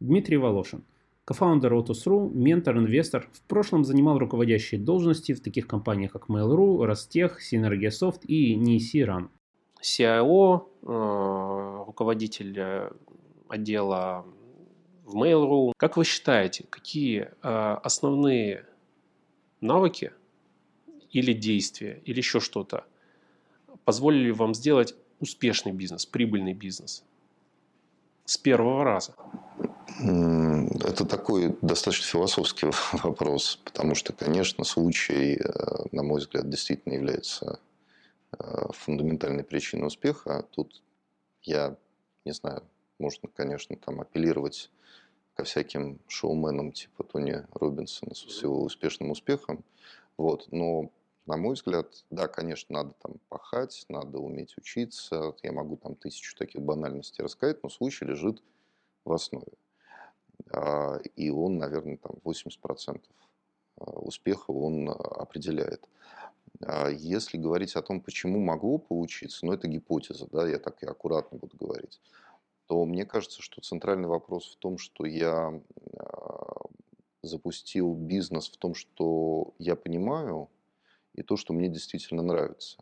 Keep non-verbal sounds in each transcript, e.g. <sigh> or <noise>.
Дмитрий Волошин, кофаундер Otus.ru, ментор, инвестор, в прошлом занимал руководящие должности в таких компаниях, как Mail.ru, Ростех, Synergiasoft и NEC Run. CIO, руководитель э, отдела в Mail.ru. Как вы считаете, какие э, основные навыки или действия, или еще что-то позволили вам сделать успешный бизнес, прибыльный бизнес с первого раза? Это такой достаточно философский <laughs> вопрос, потому что, конечно, случай, э, на мой взгляд, действительно является э, фундаментальной причиной успеха. Тут я не знаю, можно, конечно, там апеллировать ко всяким шоуменам типа Тони Робинсона с его успешным успехом. Вот. Но, на мой взгляд, да, конечно, надо там пахать, надо уметь учиться. Я могу там тысячу таких банальностей рассказать, но случай лежит в основе. А, и он, наверное, там 80% а, успеха он определяет. А если говорить о том, почему могло получиться, ну, это гипотеза, да, я так и аккуратно буду говорить то мне кажется, что центральный вопрос в том, что я запустил бизнес в том, что я понимаю, и то, что мне действительно нравится.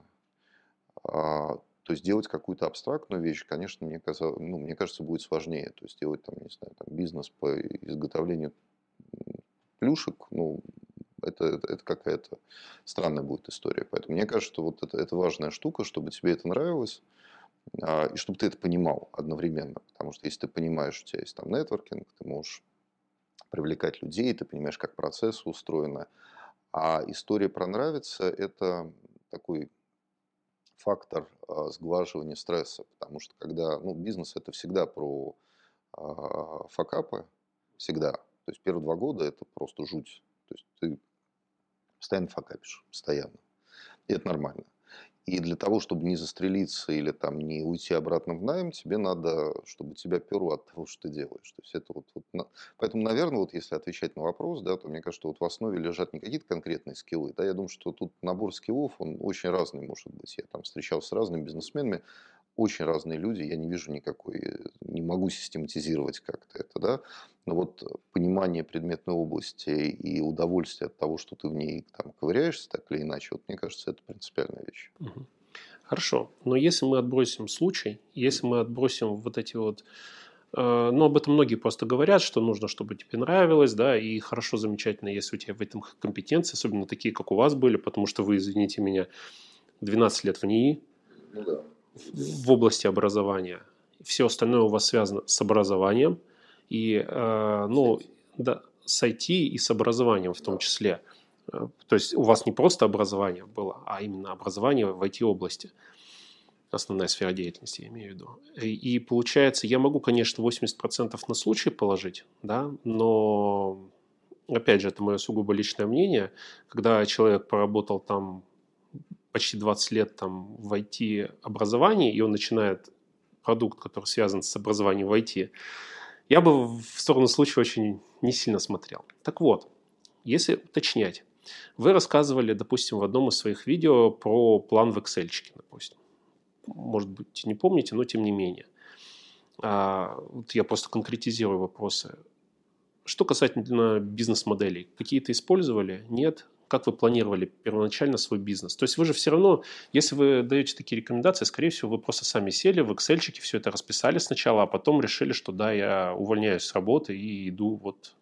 То есть делать какую-то абстрактную вещь, конечно, мне, казалось, ну, мне кажется, будет сложнее. То есть делать там, не знаю, там, бизнес по изготовлению плюшек, ну, это, это, какая-то странная будет история. Поэтому мне кажется, что вот это, это важная штука, чтобы тебе это нравилось, а, и чтобы ты это понимал одновременно. Потому что если ты понимаешь, у тебя есть там нетворкинг, ты можешь привлекать людей, ты понимаешь, как процесс устроен. А история про нравится – это такой фактор а, сглаживания стресса, потому что когда, ну, бизнес это всегда про а, факапы, всегда. То есть первые два года это просто жуть. То есть ты постоянно факапишь, постоянно. И это нормально. И для того, чтобы не застрелиться или там не уйти обратно в найм, тебе надо, чтобы тебя перло от того, что ты делаешь. То есть это вот, вот, поэтому, наверное, вот если отвечать на вопрос, да, то мне кажется, вот в основе лежат не какие-то конкретные скиллы. Да, я думаю, что тут набор скиллов, он очень разный может быть. Я там встречался с разными бизнесменами, очень разные люди, я не вижу никакой, не могу систематизировать как-то это, да, но вот понимание предметной области и удовольствие от того, что ты в ней там ковыряешься так или иначе, вот мне кажется, это принципиальная вещь. Хорошо, но если мы отбросим случай, если мы отбросим вот эти вот э, ну, об этом многие просто говорят, что нужно, чтобы тебе нравилось, да, и хорошо, замечательно, если у тебя в этом компетенции, особенно такие, как у вас были, потому что вы, извините меня, 12 лет в НИИ, ну, да в области образования. Все остальное у вас связано с образованием и э, ну, да, с IT и с образованием в том числе. Э, то есть у вас не просто образование было, а именно образование в IT-области. Основная сфера деятельности, я имею в виду. И, и получается, я могу, конечно, 80% на случай положить, да, но опять же, это мое сугубо личное мнение, когда человек поработал там почти 20 лет там в IT-образовании, и он начинает продукт, который связан с образованием в IT, я бы в сторону случая очень не сильно смотрел. Так вот, если уточнять, вы рассказывали, допустим, в одном из своих видео про план в Excel, допустим. Может быть, не помните, но тем не менее. А, вот я просто конкретизирую вопросы. Что касательно бизнес-моделей, какие-то использовали? Нет? Как вы планировали первоначально свой бизнес. То есть вы же все равно, если вы даете такие рекомендации, скорее всего, вы просто сами сели в Excel, все это расписали сначала, а потом решили, что да, я увольняюсь с работы и иду вот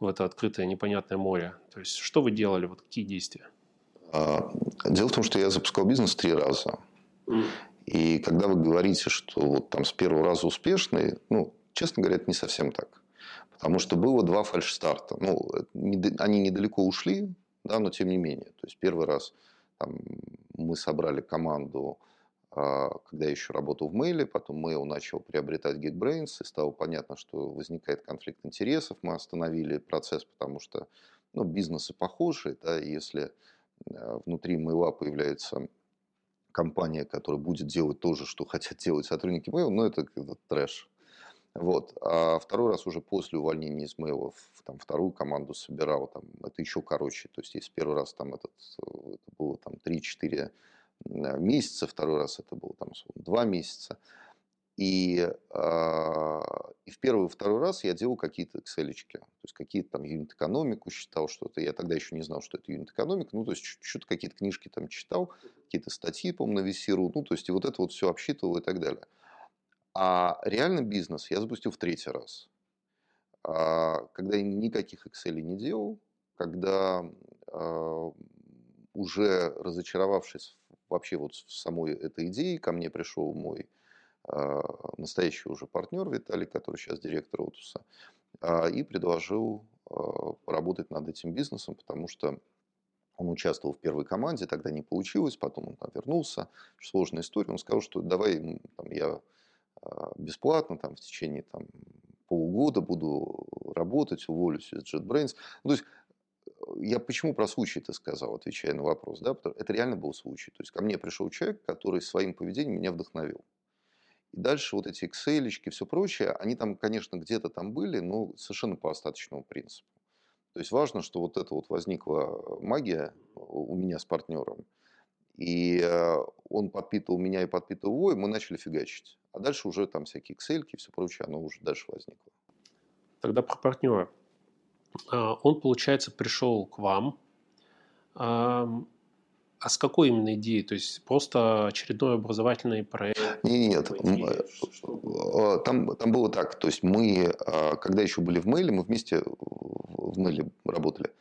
в это открытое непонятное море. То есть что вы делали, вот какие действия? А, дело в том, что я запускал бизнес три раза. И когда вы говорите, что вот там с первого раза успешный, ну, честно говоря, это не совсем так. Потому что было два фальш-старта. Ну, они недалеко ушли, да, но тем не менее. То есть первый раз там, мы собрали команду, а, когда я еще работал в Mail, потом Mail начал приобретать Geekbrains, и стало понятно, что возникает конфликт интересов. Мы остановили процесс, потому что ну, бизнесы похожи, да, если а, внутри Mail появляется компания, которая будет делать то же, что хотят делать сотрудники Mail, ну, это трэш. Вот. А второй раз уже после увольнения из Измаилов, там, вторую команду собирал, там, это еще короче. То есть, если первый раз там этот, это было там 3-4 месяца, второй раз это было там 2 месяца. И, и в первый и второй раз я делал какие-то excel то есть какие-то там юнит-экономику считал что-то. Я тогда еще не знал, что это юнит-экономика. Ну, то есть что-то какие-то книжки там читал, какие-то статьи, по-моему, нависировал. Ну, то есть и вот это вот все обсчитывал и так далее. А реально бизнес я запустил в третий раз. А, когда я никаких Excel не делал, когда а, уже разочаровавшись вообще вот в самой этой идее, ко мне пришел мой а, настоящий уже партнер Виталий, который сейчас директор Отуса, и предложил поработать над этим бизнесом, потому что он участвовал в первой команде, тогда не получилось, потом он там вернулся. Сложная история. Он сказал, что давай там, я бесплатно там, в течение там, полгода буду работать, уволюсь из JetBrains. Ну, то есть я почему про случай это сказал, отвечая на вопрос, да, потому это реально был случай. То есть ко мне пришел человек, который своим поведением меня вдохновил. И дальше вот эти Excel, все прочее, они там, конечно, где-то там были, но совершенно по остаточному принципу. То есть важно, что вот это вот возникла магия у меня с партнером. И э, он подпитывал меня и подпитывал его, и мы начали фигачить. А дальше уже там всякие Excel и все прочее, оно уже дальше возникло. Тогда про партнера. А, он, получается, пришел к вам. А с какой именно идеей? То есть просто очередной образовательный проект? Нет, нет. А, там, там было так. То есть мы, а, когда еще были в Мейле, мы вместе в Мейле работали,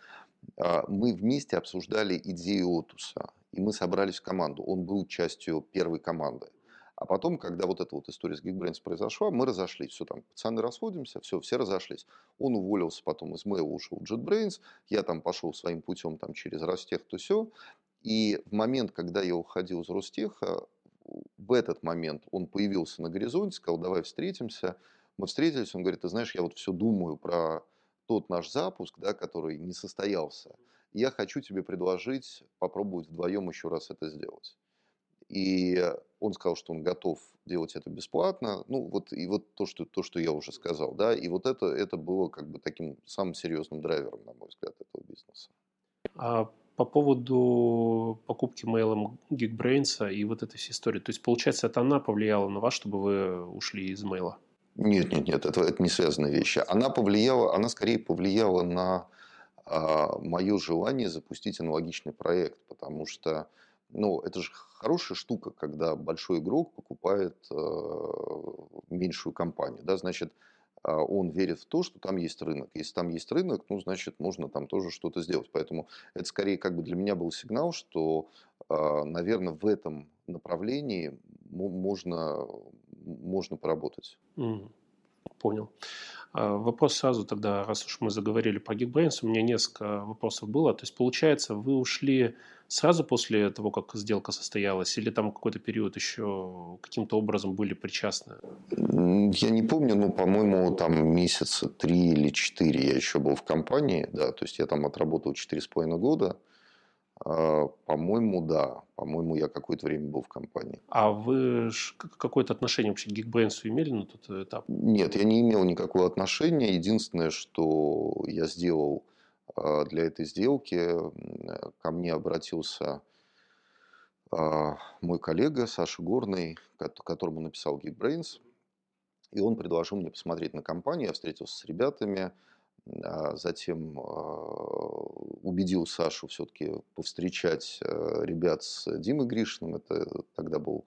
мы вместе обсуждали идею Отуса. И мы собрались в команду. Он был частью первой команды. А потом, когда вот эта вот история с Geekbrains произошла, мы разошлись. Все там, пацаны расходимся, все, все разошлись. Он уволился потом из Mail, ушел в JetBrains. Я там пошел своим путем там через Ростех, то все. И в момент, когда я уходил из Ростеха, в этот момент он появился на горизонте, сказал, давай встретимся. Мы встретились, он говорит, ты знаешь, я вот все думаю про тот наш запуск, да, который не состоялся я хочу тебе предложить попробовать вдвоем еще раз это сделать. И он сказал, что он готов делать это бесплатно. Ну, вот, и вот то, что, то, что я уже сказал, да, и вот это, это было как бы таким самым серьезным драйвером, на мой взгляд, этого бизнеса. А по поводу покупки мейлом Geekbrains и вот этой всей истории, то есть, получается, это она повлияла на вас, чтобы вы ушли из мейла? Нет, нет, нет, это, это не связанные вещи. Она повлияла, она скорее повлияла на мое желание запустить аналогичный проект, потому что ну, это же хорошая штука, когда большой игрок покупает э, меньшую компанию. Да? Значит, э, он верит в то, что там есть рынок. Если там есть рынок, ну, значит, можно там тоже что-то сделать. Поэтому это скорее как бы для меня был сигнал, что, э, наверное, в этом направлении можно, можно поработать. Понял. А, вопрос сразу тогда, раз уж мы заговорили по Geekbrains, у меня несколько вопросов было. То есть, получается, вы ушли сразу после того, как сделка состоялась, или там какой-то период еще каким-то образом были причастны? Я не помню, но, по-моему, там месяца три или четыре я еще был в компании, да, то есть я там отработал четыре с половиной года. А, по-моему, да. По-моему, я какое-то время был в компании. А вы какое-то отношение вообще к Geekbrains имели на тот этап? Нет, я не имел никакого отношения. Единственное, что я сделал а, для этой сделки, ко мне обратился а, мой коллега Саша Горный, которому написал Geekbrains. И он предложил мне посмотреть на компанию. Я встретился с ребятами, затем а, убедил Сашу все-таки повстречать э, ребят с Димой Гришиным, это тогда был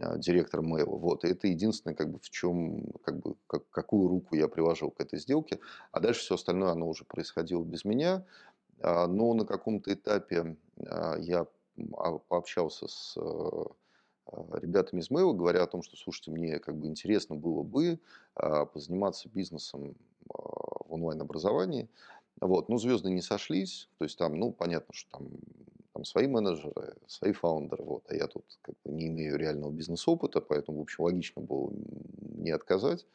а, директор Мэйва. Вот. И это единственное, как бы, в чем, как бы, как, какую руку я приложил к этой сделке. А дальше все остальное, оно уже происходило без меня. Но на каком-то этапе я пообщался с ребятами из Мэйва, говоря о том, что, слушайте, мне как бы интересно было бы позаниматься бизнесом в онлайн-образовании. Вот. Но звезды не сошлись, то есть там, ну, понятно, что там, там свои менеджеры, свои фаундеры, вот, а я тут как бы не имею реального бизнес-опыта, поэтому, в общем, логично было не отказать.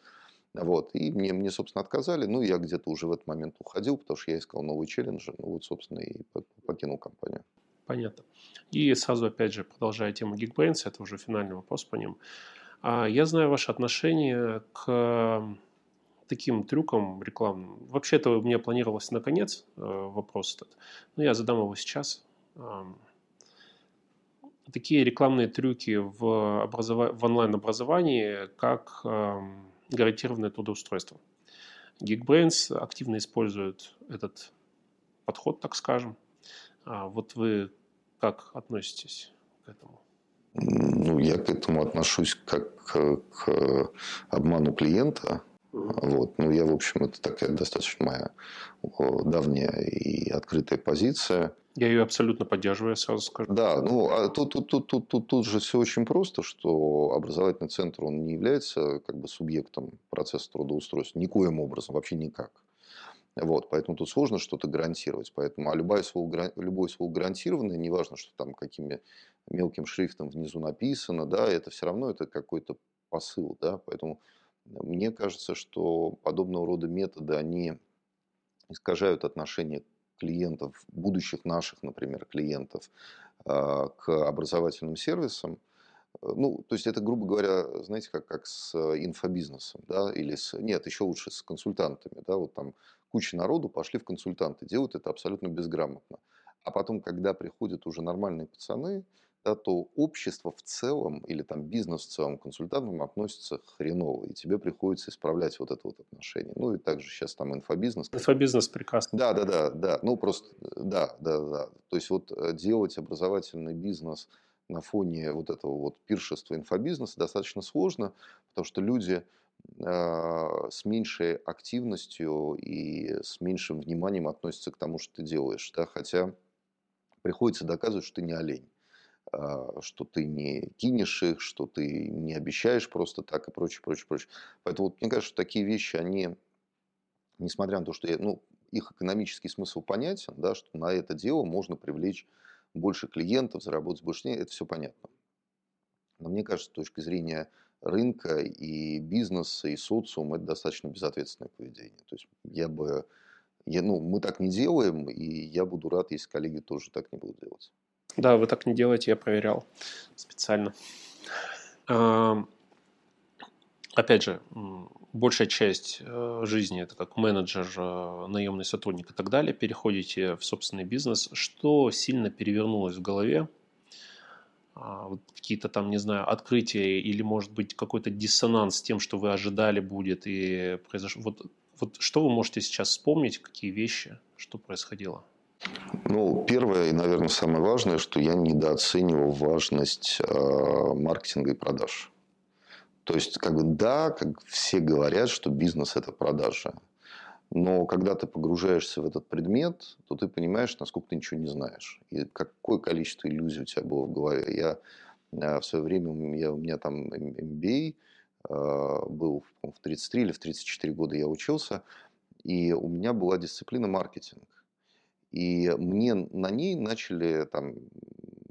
Вот. И мне, мне, собственно, отказали. Ну, я где-то уже в этот момент уходил, потому что я искал новые челленджи. Ну, вот, собственно, и покинул компанию. Понятно. И сразу, опять же, продолжая тему Geekbrains, это уже финальный вопрос по ним. А, я знаю ваше отношение к таким трюком рекламным. Вообще-то у меня планировалось на конец э, вопрос этот, но я задам его сейчас. такие рекламные трюки в, образов... в онлайн-образовании, как э, гарантированное трудоустройство. Geekbrains активно использует этот подход, так скажем. А вот вы как относитесь к этому? Ну, я к этому отношусь как к, к обману клиента. Вот. Ну, я, в общем, это такая достаточно моя давняя и открытая позиция. Я ее абсолютно поддерживаю, сразу скажу. Да, ну а тут, тут, тут, тут, тут, тут же все очень просто, что образовательный центр, он не является как бы субъектом процесса трудоустройства никоим образом, вообще никак. Вот, поэтому тут сложно что-то гарантировать. Поэтому, а любое слово, любое слово гарантированное, неважно, что там какими мелким шрифтом внизу написано, да, это все равно это какой-то посыл, да, поэтому мне кажется, что подобного рода методы, они искажают отношение клиентов, будущих наших, например, клиентов а, к образовательным сервисам. Ну, то есть это, грубо говоря, знаете, как, как с инфобизнесом, да, или с, нет, еще лучше с консультантами, да, вот там куча народу пошли в консультанты, делают это абсолютно безграмотно. А потом, когда приходят уже нормальные пацаны, да, то общество в целом или там бизнес в целом к консультантам относится хреново, и тебе приходится исправлять вот это вот отношение. Ну и также сейчас там инфобизнес. Инфобизнес прекрасно. Да, да, да, да. Ну просто, да, да, да. То есть вот э, делать образовательный бизнес на фоне вот этого вот пиршества инфобизнеса достаточно сложно, потому что люди э, с меньшей активностью и с меньшим вниманием относятся к тому, что ты делаешь. Да? Хотя приходится доказывать, что ты не олень. А, что ты не кинешь их, что ты не обещаешь просто так и прочее, прочее, прочее. Поэтому вот, мне кажется, что такие вещи, они, несмотря на то, что я, ну, их экономический смысл понятен, да, что на это дело можно привлечь больше клиентов, заработать больше денег, это все понятно. Но мне кажется, с точки зрения рынка и бизнеса, и социума, это достаточно безответственное поведение. То есть я бы, я, ну, мы так не делаем, и я буду рад, если коллеги тоже так не будут делать. Да, вы так не делаете, я проверял специально. Опять же, большая часть э, жизни это как менеджер, э, наемный сотрудник и так далее. Переходите в собственный бизнес. Что сильно перевернулось в голове? А, вот какие-то там, не знаю, открытия или, может быть, какой-то диссонанс с тем, что вы ожидали будет и произошло. Вот, вот что вы можете сейчас вспомнить, какие вещи, что происходило? Ну, первое и, наверное, самое важное, что я недооценивал важность э, маркетинга и продаж. То есть, как бы, да, как все говорят, что бизнес – это продажа. Но когда ты погружаешься в этот предмет, то ты понимаешь, насколько ты ничего не знаешь. И какое количество иллюзий у тебя было в голове. Я э, в свое время, я, у меня там MBA э, был в 33 или в 34 года я учился, и у меня была дисциплина маркетинг. И мне на ней начали там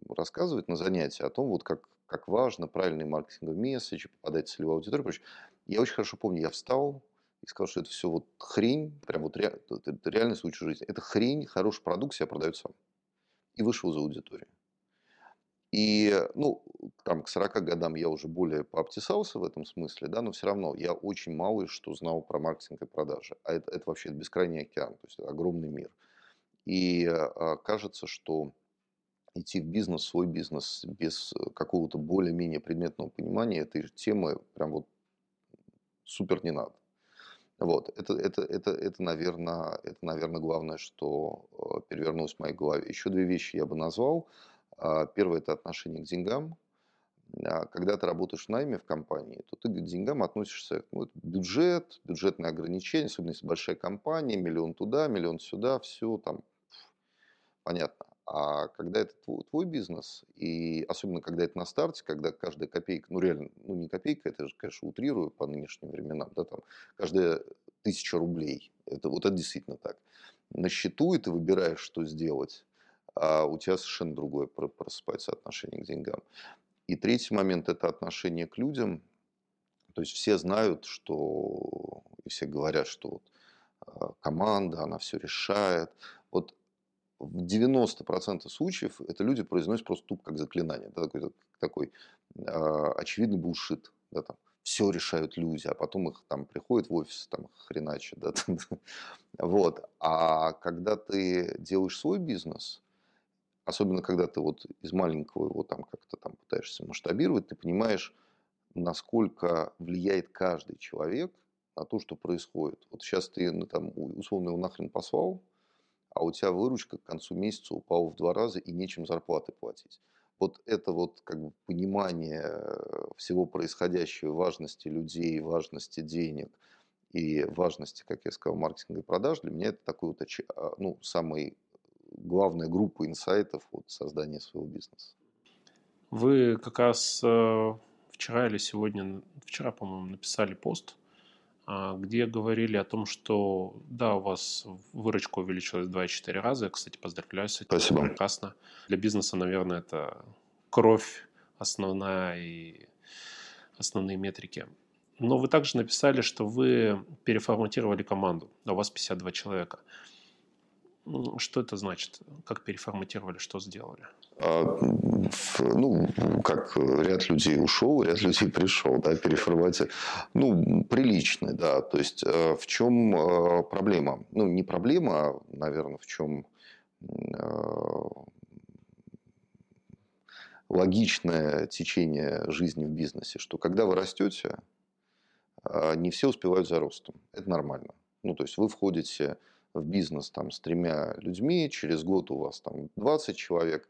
рассказывать на занятия о том, вот как, как важно правильный маркетинговый месседж, попадать в целевую аудиторию. Я очень хорошо помню, я встал и сказал, что это все вот хрень, прям вот ре, это реальный случай жизни. Это хрень, хороший продукт себя продает сам. И вышел за аудиторию. И, ну, там, к 40 годам я уже более пообтесался в этом смысле, да, но все равно я очень мало что знал про маркетинг и продажи. А это, это вообще бескрайний океан, то есть огромный мир. И а, кажется, что идти в бизнес, свой бизнес без э, какого-то более-менее предметного понимания этой темы прям вот супер не надо. Вот, это, это, это, это, наверное, это, наверное, главное, что э, перевернулось в моей голове. Еще две вещи я бы назвал. А, первое – это отношение к деньгам. А когда ты работаешь в найме в компании, то ты к деньгам относишься, ну, это бюджет, бюджетные ограничения, особенно если большая компания, миллион туда, миллион сюда, все там понятно. А когда это твой, твой бизнес, и особенно когда это на старте, когда каждая копейка, ну реально, ну не копейка, это же, конечно, утрирую по нынешним временам, да, там каждая тысяча рублей, это вот это действительно так. На счету и ты выбираешь, что сделать, а у тебя совершенно другое просыпается отношение к деньгам. И третий момент – это отношение к людям. То есть все знают, что, и все говорят, что вот а, команда, она все решает. В 90% случаев это люди произносят просто тупо как заклинание. Да, такой, такой э, очевидный булшит. Да, там, все решают люди, а потом их там приходят в офис, там хреначе. <laughs> Да, вот. А когда ты делаешь свой бизнес, особенно когда ты вот из маленького его там как-то там пытаешься масштабировать, ты понимаешь, насколько влияет каждый человек на то, что происходит. Вот сейчас ты ну, там, условно его нахрен послал, а у тебя выручка к концу месяца упала в два раза и нечем зарплаты платить. Вот это вот как бы понимание всего происходящего, важности людей, важности денег и важности, как я сказал, маркетинга и продаж, для меня это такой вот а, ну, самый главная группа инсайтов от создания своего бизнеса. Вы как раз э, вчера или сегодня, вчера, по-моему, написали пост, где говорили о том, что да, у вас выручка увеличилась в 2,4 раза. Я, кстати, поздравляю с этим. Спасибо. Прекрасно. Для бизнеса, наверное, это кровь основная и основные метрики. Но вы также написали, что вы переформатировали команду. У вас 52 человека. Что это значит? Как переформатировали, что сделали? А, ну, как ряд людей ушел, ряд людей пришел, да, переформатировали. Ну, приличный, да. То есть, э, в чем э, проблема? Ну, не проблема, а, наверное, в чем э, логичное течение жизни в бизнесе, что когда вы растете, не все успевают за ростом. Это нормально. Ну, то есть вы входите в бизнес там, с тремя людьми, через год у вас там 20 человек,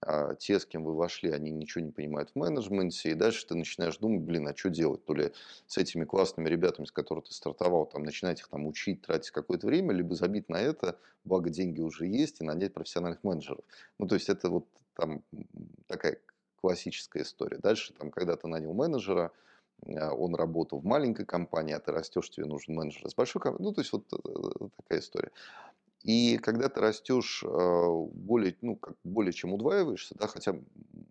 а те, с кем вы вошли, они ничего не понимают в менеджменте, и дальше ты начинаешь думать, блин, а что делать? То ли с этими классными ребятами, с которыми ты стартовал, там, начинать их там учить, тратить какое-то время, либо забить на это, благо деньги уже есть, и нанять профессиональных менеджеров. Ну, то есть это вот там такая классическая история. Дальше, там, когда ты нанял менеджера, он работал в маленькой компании, а ты растешь, тебе нужен менеджер с большой компанией. Ну, то есть вот э, э, такая история. И когда ты растешь а, более, ну, как более чем удваиваешься, да, хотя,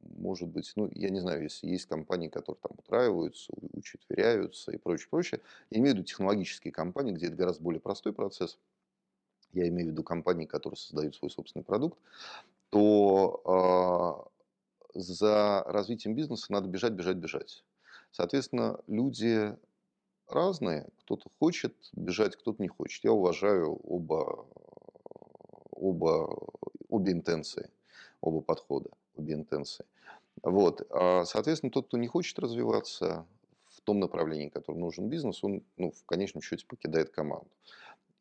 может быть, ну, я не знаю, если есть компании, которые там утраиваются, учетверяются и прочее, прочее. Я имею в виду технологические компании, где это гораздо более простой процесс. Я имею в виду компании, которые создают свой собственный продукт, то э, за развитием бизнеса надо бежать, бежать, бежать. Соответственно, люди разные. Кто-то хочет бежать, кто-то не хочет. Я уважаю оба, оба, обе интенции, оба подхода, обе интенции. Вот. А, соответственно, тот, кто не хочет развиваться в том направлении, которым нужен бизнес, он ну, в конечном счете покидает команду.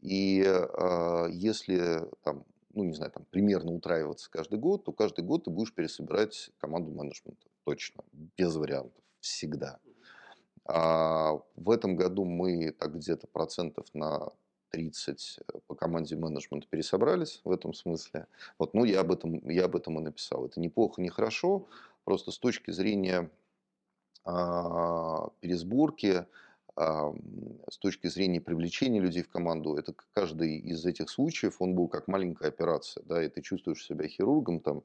И э, если там, ну не знаю, там примерно утраиваться каждый год, то каждый год ты будешь пересобирать команду менеджмента. Точно, без вариантов всегда. А в этом году мы так где-то процентов на 30 э, по команде менеджмента пересобрались в этом смысле. Вот, ну, я об, этом, я об этом и написал. Это неплохо, не хорошо, просто с точки зрения а, пересборки, а, с точки зрения привлечения людей в команду, это каждый из этих случаев, он был как маленькая операция, да, и ты чувствуешь себя хирургом там,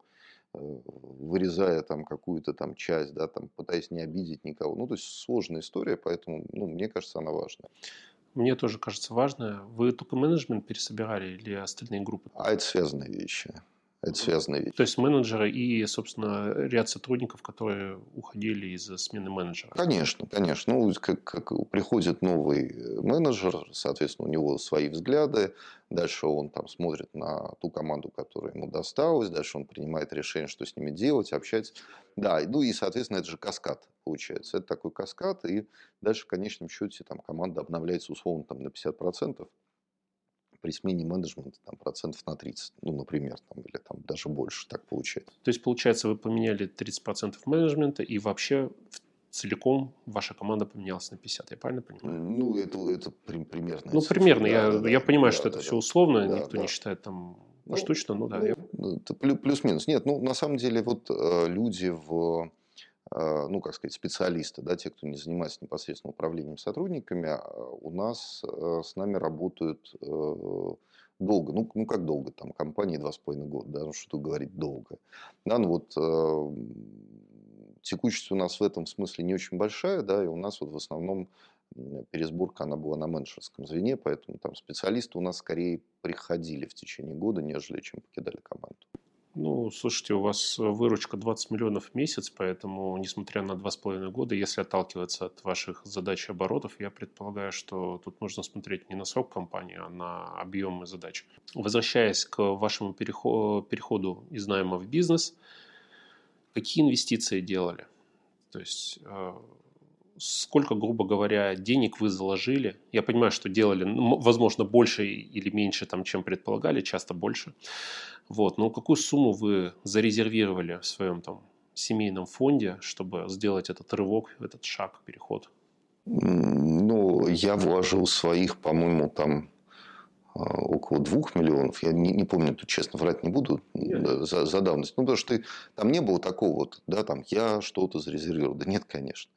вырезая там какую-то там часть, да, там пытаясь не обидеть никого. Ну, то есть сложная история, поэтому, ну, мне кажется, она важная. Мне тоже кажется важная. Вы только менеджмент пересобирали или остальные группы? А это связанные вещи. Это связанные вещи. То есть менеджеры и, собственно, ряд сотрудников, которые уходили из-за смены менеджера. Конечно, конечно. Ну, как, как приходит новый менеджер, соответственно, у него свои взгляды. Дальше он там смотрит на ту команду, которая ему досталась. Дальше он принимает решение, что с ними делать, общаться. Да, ну и, соответственно, это же каскад получается. Это такой каскад. И дальше в конечном счете там команда обновляется условно там, на 50% при смене менеджмента там, процентов на 30, ну, например, там, или там даже больше, так получается. То есть, получается, вы поменяли 30% менеджмента, и вообще целиком ваша команда поменялась на 50, я правильно понимаю? Ну, это, это примерно. Ну, примерно. Да, я, да, я понимаю, да, что да, это да, все условно, да, никто да. не считает там ну, штучно, ну да. Ну, я... Ну, плюс-минус. Нет, ну, на самом деле, вот э, люди в ну, как сказать, специалисты, да, те, кто не занимается непосредственно управлением сотрудниками, а, у нас э, с нами работают э, долго. Ну, ну как долго? Там компании два с половиной года, да, ну, что говорить долго. Да, ну вот текучесть у нас в этом смысле не очень большая, да, и у нас вот в основном пересборка, она была на менеджерском звене, поэтому там специалисты у нас скорее приходили в течение года, нежели чем покидали команду. Ну, слушайте, у вас выручка 20 миллионов в месяц, поэтому, несмотря на 2,5 года, если отталкиваться от ваших задач и оборотов, я предполагаю, что тут нужно смотреть не на срок компании, а на объемы задач. Возвращаясь к вашему переходу из найма в бизнес, какие инвестиции делали? То есть э, сколько, грубо говоря, денег вы заложили. Я понимаю, что делали, возможно, больше или меньше, там, чем предполагали, часто больше. Вот. Но какую сумму вы зарезервировали в своем там, семейном фонде, чтобы сделать этот рывок, этот шаг, переход? Ну, я вложил своих, по-моему, там а, около двух миллионов. Я не, не помню, тут честно врать не буду за, за давность. Ну, потому что ты, там не было такого вот, да, там я что-то зарезервировал. Да нет, конечно.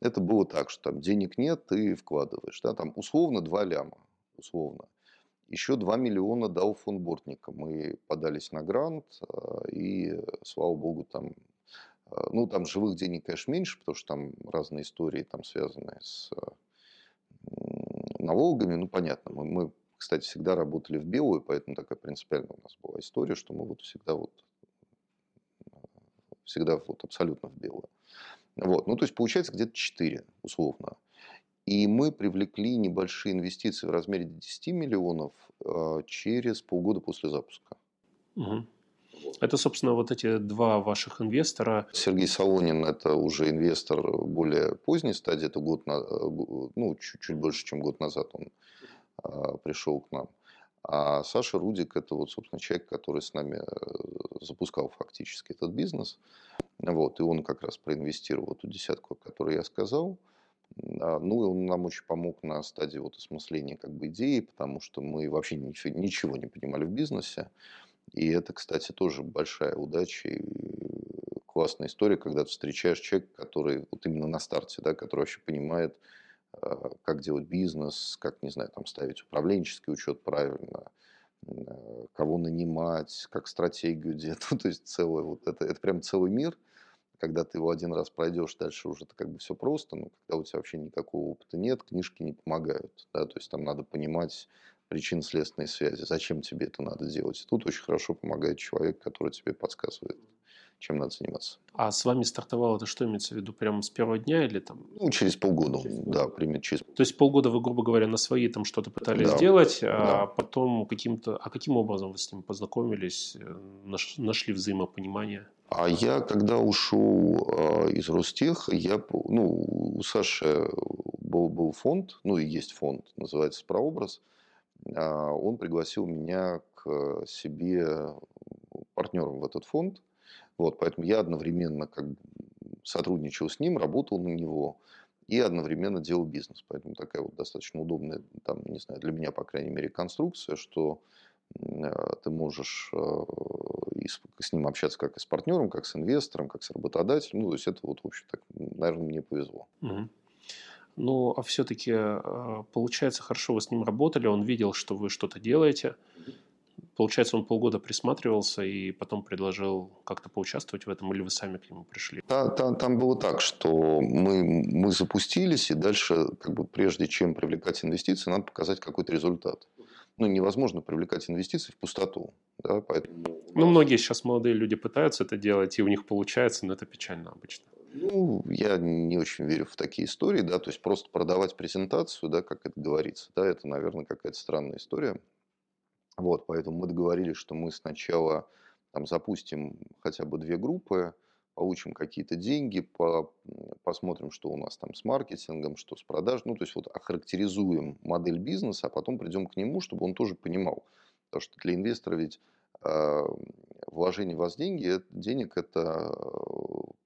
Это было так, что там денег нет, ты вкладываешь. Да, там условно 2 ляма. Условно. Еще 2 миллиона дал фонд Бортника. Мы подались на грант, а, и, слава богу, там а, ну, там живых денег, конечно, меньше, потому что там разные истории, там связанные с налогами. Ну, понятно, мы, мы кстати, всегда работали в белую, поэтому такая принципиальная у нас была история, что мы вот всегда вот всегда вот абсолютно в белую. Вот. Ну, то есть, получается где-то 4, условно. И мы привлекли небольшие инвестиции в размере 10 миллионов э, через полгода после запуска. Угу. Это, собственно, вот эти два ваших инвестора. Сергей Солонин – это уже инвестор более поздней стадии, это год, на, э, ну, чуть-чуть больше, чем год назад он а, пришел к нам. А Саша Рудик – это вот, собственно, человек, который с нами э, запускал фактически этот бизнес. Вот, и он как раз проинвестировал эту десятку, о которой я сказал. А, ну, и он нам очень помог на стадии вот осмысления как бы идеи, потому что мы вообще ничего, ничего не понимали в бизнесе. И это, кстати, тоже большая удача и классная история, когда ты встречаешь человека, который вот именно на старте, да, который вообще понимает, Э, как делать бизнес, как, не знаю, там ставить управленческий учет правильно, э, кого нанимать, как стратегию <laughs> делать. Ну, то есть целое вот это, это прям целый мир. Когда ты его один раз пройдешь, дальше уже это как бы все просто, но когда у тебя вообще никакого опыта нет, книжки не помогают. Да? То есть там надо понимать причинно-следственные связи, зачем тебе это надо делать. И тут очень хорошо помогает человек, который тебе подсказывает чем надо заниматься. А с вами стартовало это что имеется в виду? Прямо с первого дня или там? Ну, через полгода, через да, примерно через. То есть полгода вы, грубо говоря, на свои там что-то пытались да. сделать, а да. потом каким-то... А каким образом вы с ним познакомились, э, нашли взаимопонимание? А я, когда ушел э, из Ростех, я, ну, у Саши был, был фонд, ну и есть фонд, называется «Прообраз». Э, он пригласил меня к себе партнером в этот фонд. Вот, поэтому я одновременно как сотрудничал с ним, работал на него и одновременно делал бизнес. Поэтому такая вот достаточно удобная, там, не знаю, для меня, по крайней мере, конструкция, что э, ты можешь э, с ним общаться как и с партнером, как с инвестором, как с работодателем. Ну, то есть это вот, в общем, так, наверное, мне повезло. Угу. Ну, а все-таки, э, получается, хорошо вы с ним работали, он видел, что вы что-то делаете. Получается, он полгода присматривался и потом предложил как-то поучаствовать в этом, или вы сами к нему пришли? Да, там, там было так, что мы, мы запустились, и дальше, как бы, прежде чем привлекать инвестиции, надо показать какой-то результат. Ну, невозможно привлекать инвестиции в пустоту. Да, поэтому... Ну, многие сейчас молодые люди пытаются это делать, и у них получается, но это печально обычно. Ну, я не очень верю в такие истории, да, то есть просто продавать презентацию, да, как это говорится, да, это, наверное, какая-то странная история. Вот, поэтому мы договорились, что мы сначала там, запустим хотя бы две группы, получим какие-то деньги, по, посмотрим, что у нас там с маркетингом, что с продажей. Ну, то есть вот охарактеризуем модель бизнеса, а потом придем к нему, чтобы он тоже понимал. Потому что для инвестора ведь э, вложение в вас деньги, денег – это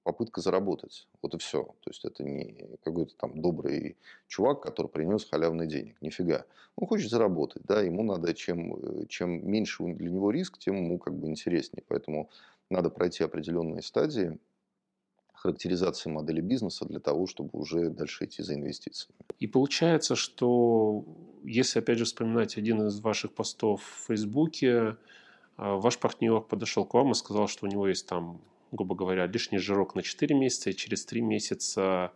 попытка заработать. Вот и все. То есть это не какой-то там добрый чувак, который принес халявный денег. Нифига. Он хочет заработать, да, ему надо, чем, чем меньше для него риск, тем ему как бы интереснее. Поэтому надо пройти определенные стадии характеризации модели бизнеса для того, чтобы уже дальше идти за инвестициями. И получается, что если опять же вспоминать один из ваших постов в Фейсбуке, а, ваш партнер подошел к вам и сказал, что у него есть там грубо говоря, лишний жирок на 4 месяца, и через 3 месяца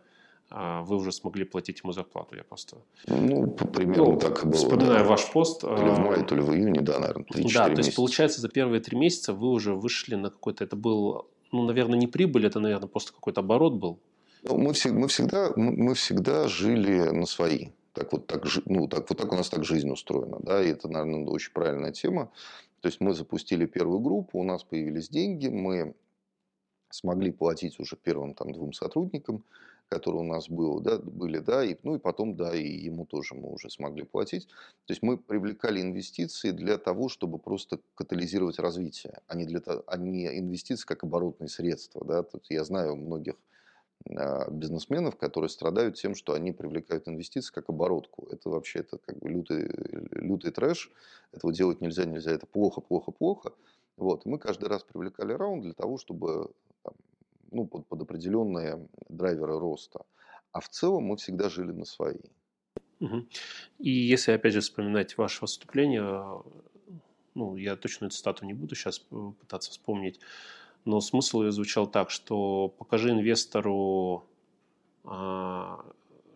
а вы уже смогли платить ему зарплату. Я просто... Ну, примерно ну, так и было. Вспоминаю да. ваш пост. То ли в мае, то ли в июне, да, наверное, 3 Да, то месяца. есть, получается, за первые три месяца вы уже вышли на какой-то... Это был, ну, наверное, не прибыль, это, наверное, просто какой-то оборот был. Ну, мы, мы, всегда, мы всегда жили на свои. Так вот, так, ну, так, вот так у нас так жизнь устроена. Да? И это, наверное, очень правильная тема. То есть мы запустили первую группу, у нас появились деньги, мы смогли платить уже первым там, двум сотрудникам, которые у нас было, да, были, да, и, ну и потом, да, и ему тоже мы уже смогли платить. То есть мы привлекали инвестиции для того, чтобы просто катализировать развитие, а не, для, а не инвестиции как оборотные средства. Да. Тут я знаю многих а, бизнесменов, которые страдают тем, что они привлекают инвестиции как оборотку. Это вообще это как бы лютый, лютый трэш. Этого делать нельзя, нельзя. Это плохо, плохо, плохо. Вот. И мы каждый раз привлекали раунд для того, чтобы там, ну, под, под определенные драйверы роста. А в целом мы всегда жили на свои. И если, опять же, вспоминать ваше выступление, ну, я точно эту цитату не буду сейчас пытаться вспомнить, но смысл ее звучал так, что покажи инвестору, а,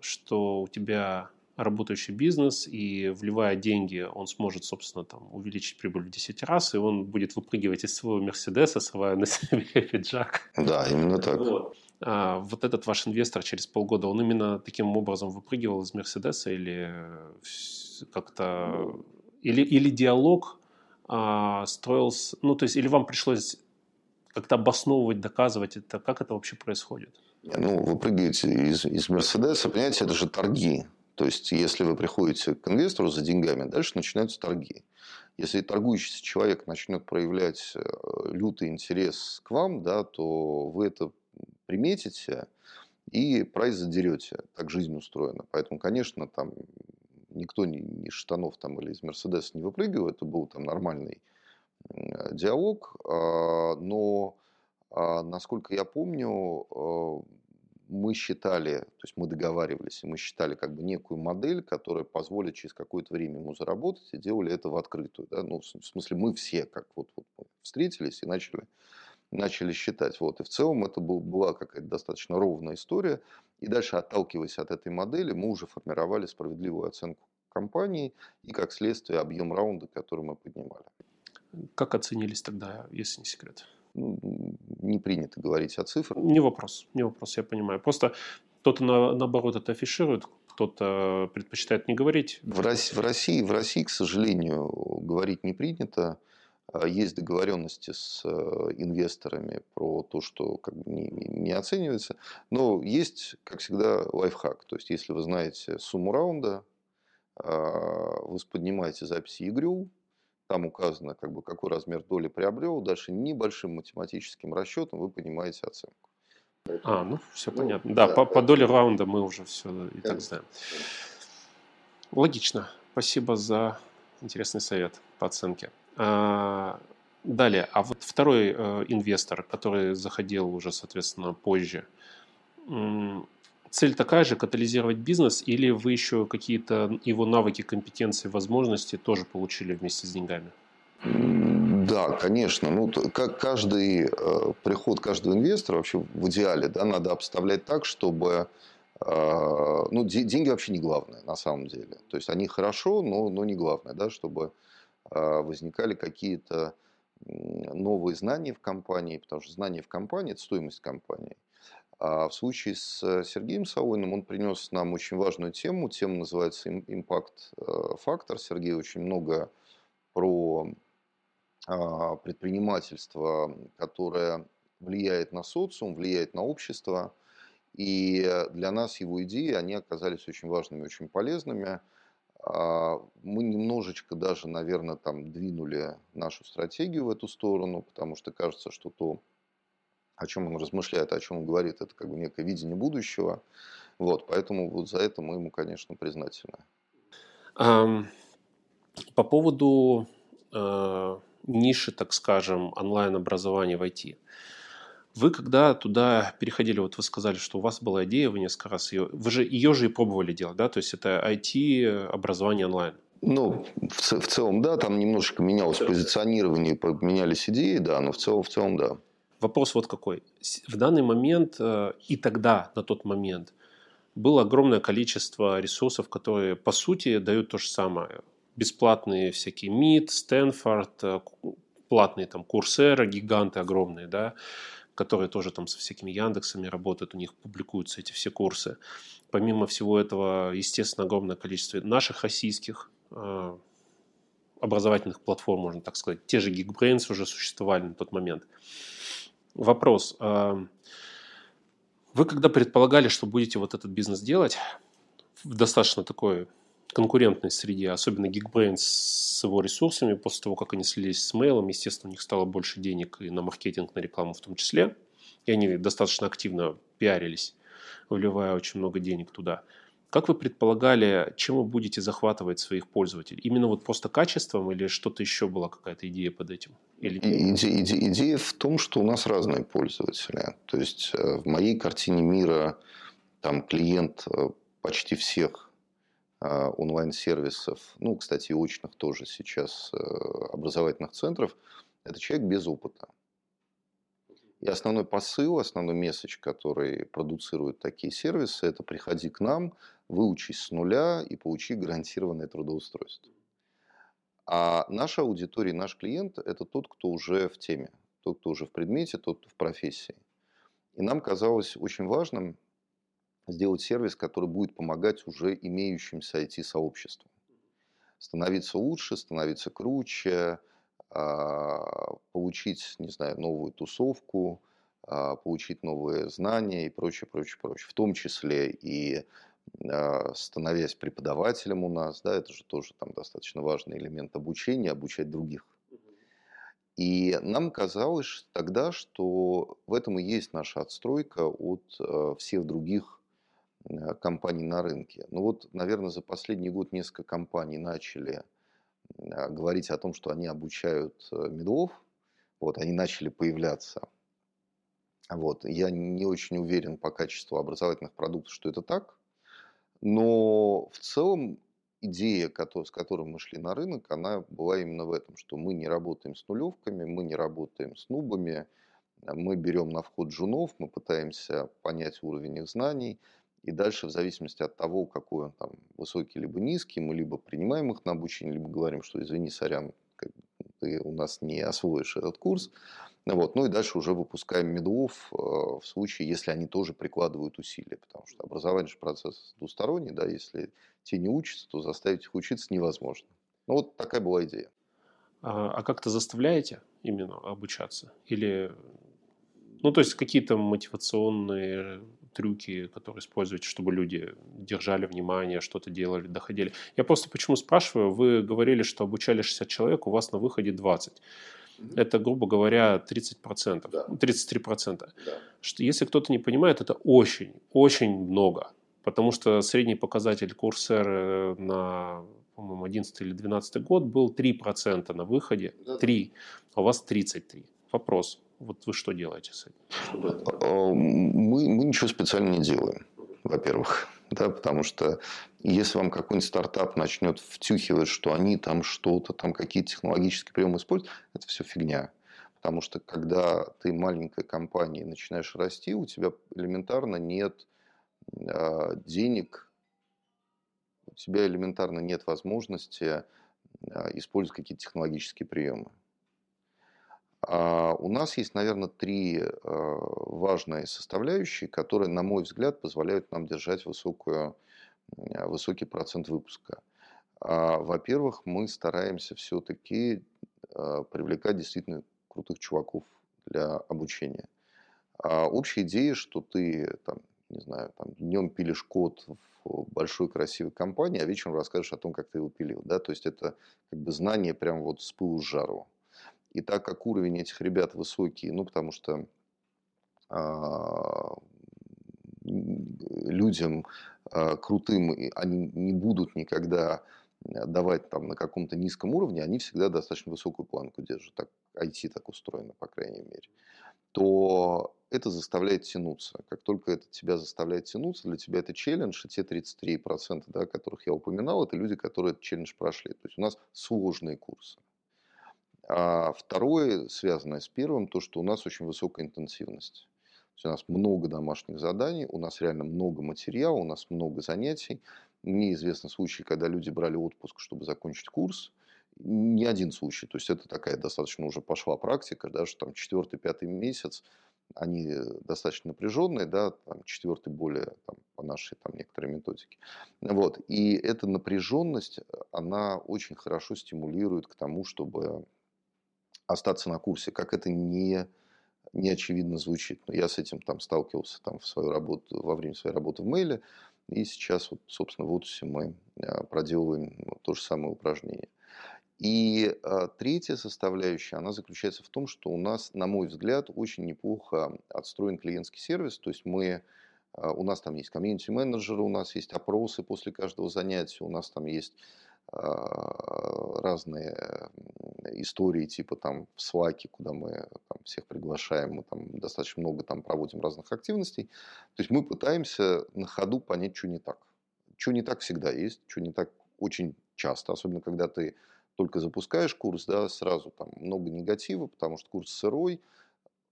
что у тебя работающий бизнес, и вливая деньги, он сможет, собственно, там, увеличить прибыль в 10 раз, и он будет выпрыгивать из своего Мерседеса, срывая на <laughs> себе пиджак. Да, именно так. Вот. А вот этот ваш инвестор через полгода, он именно таким образом выпрыгивал из Мерседеса или как-то... Или, или диалог а, строился... Ну, то есть, или вам пришлось как-то обосновывать, доказывать это? Как это вообще происходит? Ну, вы прыгаете из, из Мерседеса, понимаете, это же торги. То есть, если вы приходите к инвестору за деньгами, дальше начинаются торги. Если торгующийся человек начнет проявлять э, лютый интерес к вам, да, то вы это приметите и прайс задерете. Так жизнь устроена. Поэтому, конечно, там никто ни из штанов там, или из Мерседеса не выпрыгивает. Это был там нормальный диалог, а, но, а, насколько я помню, а, мы считали, то есть мы договаривались, и мы считали как бы некую модель, которая позволит через какое-то время ему заработать, и делали это в открытую. Да? Ну, в смысле, мы все как вот, вот встретились и начали, начали считать. Вот. И в целом это был, была какая-то достаточно ровная история. И дальше, отталкиваясь от этой модели, мы уже формировали справедливую оценку компании и, как следствие, объем раунда, который мы поднимали. Как оценились тогда, если не секрет? Ну, не принято говорить о цифрах. Не вопрос, не вопрос, я понимаю. Просто кто-то на, наоборот это афиширует, кто-то предпочитает не говорить. В России, в России, в России, к сожалению, говорить не принято. А есть договоренности с э, инвесторами про то, что как бы не, не оценивается. Но есть, как всегда, лайфхак. То есть, если вы знаете сумму раунда, а, вы поднимаете записи ИГРЮ, там указано, как бы, какой размер доли приобрел. Дальше небольшим математическим расчетом вы понимаете оценку. А, ну все ну, понятно. Да, да по, по доле раунда мы уже все и так знаем. Логично. Спасибо за интересный совет по оценке. А, далее, а вот второй э, инвестор, который заходил уже, соответственно, позже, цель такая же, катализировать бизнес, или вы еще какие-то его навыки, компетенции, возможности тоже получили вместе с деньгами? Да, конечно. Ну, как каждый э, приход каждого инвестора вообще в идеале, да, надо обставлять так, чтобы э, ну, деньги вообще не главное на самом деле. То есть они хорошо, но, но не главное, да, чтобы э, возникали какие-то новые знания в компании, потому что знания в компании – это стоимость компании. А в случае с э, Сергеем Савойным он принес нам очень важную тему. Тема называется «Импакт-фактор». Э, Сергей очень много про а, предпринимательство, которое влияет на социум, влияет на общество. И для нас его идеи, они оказались очень важными, очень полезными. А, мы немножечко даже, наверное, там двинули нашу стратегию в эту сторону, потому что кажется, что то, о чем он размышляет, о чем он говорит, это как бы некое видение будущего. Вот, поэтому вот за это мы ему, конечно, признательны. По поводу э, ниши, так скажем, онлайн-образования в IT. Вы когда туда переходили, вот вы сказали, что у вас была идея, вы несколько раз ее, вы же ее же и пробовали делать, да? То есть это IT-образование онлайн. Ну, в, в целом, да, там немножечко менялось позиционирование, поменялись идеи, да, но в целом, в целом, да. Вопрос вот какой. В данный момент э, и тогда, на тот момент, было огромное количество ресурсов, которые, по сути, дают то же самое. Бесплатные всякие МИД, Стэнфорд, э, платные там курсеры, гиганты огромные, да, которые тоже там со всякими Яндексами работают, у них публикуются эти все курсы. Помимо всего этого, естественно, огромное количество наших российских э, образовательных платформ, можно так сказать. Те же Geekbrains уже существовали на тот момент. Вопрос. Э, вы когда предполагали, что будете вот этот бизнес делать в достаточно такой конкурентной среде, особенно Geekbrains с его ресурсами, после того, как они слились с Mail, естественно, у них стало больше денег и на маркетинг, на рекламу в том числе, и они достаточно активно пиарились, вливая очень много денег туда. Как вы предполагали, чем вы будете захватывать своих пользователей? Именно вот просто качеством или что-то еще была какая-то идея под этим? Или... Иде, иде, идея в том, что у нас разные пользователи. То есть э, в моей картине мира там клиент э, почти всех э, онлайн-сервисов, ну, кстати, и очных тоже сейчас образовательных центров, это человек без опыта. И основной посыл, основной месседж, который продуцируют такие сервисы, это приходи к нам, выучись с нуля и получи гарантированное трудоустройство. А наша аудитория, наш клиент – это тот, кто уже в теме, тот, кто уже в предмете, тот, кто в профессии. И нам казалось очень важным сделать сервис, который будет помогать уже имеющимся IT-сообществам. Становиться лучше, становиться круче, а, получить, не знаю, новую тусовку, а, получить новые знания и прочее, прочее, прочее. В том числе и становясь преподавателем у нас, да, это же тоже там достаточно важный элемент обучения, обучать других. И нам казалось тогда, что в этом и есть наша отстройка от всех других компаний на рынке. Ну вот, наверное, за последний год несколько компаний начали а, говорить о том, что они обучают медов, вот, они начали появляться. Вот. Я не очень уверен по качеству образовательных продуктов, что это так, но в целом идея, с которой мы шли на рынок, она была именно в этом, что мы не работаем с нулевками, мы не работаем с нубами, мы берем на вход джунов, мы пытаемся понять уровень их знаний, и дальше, в зависимости от того, какой он там высокий либо низкий, мы либо принимаем их на обучение, либо говорим, что извини, сорян, ты у нас не освоишь этот курс. Вот. Ну и дальше уже выпускаем медлов э, в случае, если они тоже прикладывают усилия. Потому что образование же процесс двусторонний, да, если те не учатся, то заставить их учиться невозможно. Ну вот такая была идея. А, а как-то заставляете именно обучаться? Или ну, то есть какие-то мотивационные трюки, которые используете, чтобы люди держали внимание, что-то делали, доходили. Я просто почему спрашиваю, вы говорили, что обучали 60 человек, у вас на выходе 20. Это, грубо говоря, 30%, да. 33%. Да. Что, если кто-то не понимает, это очень, очень много. Потому что средний показатель курсера на, по-моему, 11 или 12 год был 3% на выходе. Да. 3, а у вас 33. Вопрос. Вот вы что делаете с этим? А, мы, мы ничего специально не делаем, во-первых. Да, потому что если вам какой-нибудь стартап начнет втюхивать, что они там что-то, там какие-то технологические приемы используют, это все фигня. Потому что когда ты маленькая компания и начинаешь расти, у тебя элементарно нет э, денег, у тебя элементарно нет возможности э, использовать какие-то технологические приемы. А у нас есть, наверное, три э, важные составляющие, которые, на мой взгляд, позволяют нам держать высокую, высокий процент выпуска. А, во-первых, мы стараемся все-таки э, привлекать действительно крутых чуваков для обучения. А общая идея, что ты там, не знаю, там, днем пилишь код в большой красивой компании, а вечером расскажешь о том, как ты его пилил. Да? То есть это как бы знание прям вот с пылу с жару. И так как уровень этих ребят высокий, ну, потому что а, людям а, крутым они не будут никогда давать там на каком-то низком уровне, они всегда достаточно высокую планку держат. Так, IT так устроено, по крайней мере. То это заставляет тянуться. Как только это тебя заставляет тянуться, для тебя это челлендж, и те 33%, да, которых я упоминал, это люди, которые этот челлендж прошли. То есть у нас сложные курсы. А второе, связанное с первым, то, что у нас очень высокая интенсивность. есть у нас много домашних заданий, у нас реально много материала, у нас много занятий. Мне известны случаи, когда люди брали отпуск, чтобы закончить курс. Не один случай. То есть это такая достаточно уже пошла практика, да, что там четвертый, пятый месяц они достаточно напряженные, да, там, четвертый более там, по нашей там, некоторой методике. Вот. И эта напряженность, она очень хорошо стимулирует к тому, чтобы остаться на курсе, как это не, не очевидно звучит. Но я с этим там сталкивался там, в свою работу, во время своей работы в мейле, и сейчас, вот, собственно, в Утусе мы а, проделываем то же самое упражнение. И а, третья составляющая, она заключается в том, что у нас, на мой взгляд, очень неплохо отстроен клиентский сервис. То есть мы, а, у нас там есть комьюнити-менеджеры, у нас есть опросы после каждого занятия, у нас там есть разные истории, типа там в Slack, куда мы там, всех приглашаем, мы там достаточно много там проводим разных активностей. То есть мы пытаемся на ходу понять, что не так. Что не так всегда есть, что не так очень часто, особенно когда ты только запускаешь курс, да, сразу там много негатива, потому что курс сырой,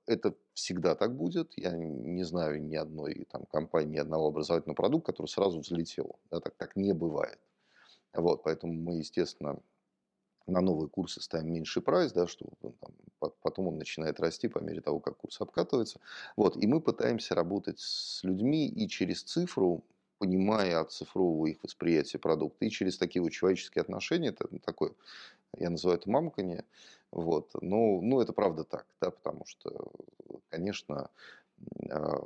это всегда так будет. Я не знаю ни одной там, компании, ни одного образовательного продукта, который сразу взлетел. Да, так, так не бывает. Вот, поэтому мы, естественно, на новые курсы ставим меньший прайс, да, что там, потом он начинает расти по мере того, как курс обкатывается. Вот, и мы пытаемся работать с людьми и через цифру понимая, оцифровывая их восприятие продукта. И через такие вот человеческие отношения, это такое, я называю это мамканье, вот. Но, ну, это правда так, да, потому что, конечно, а,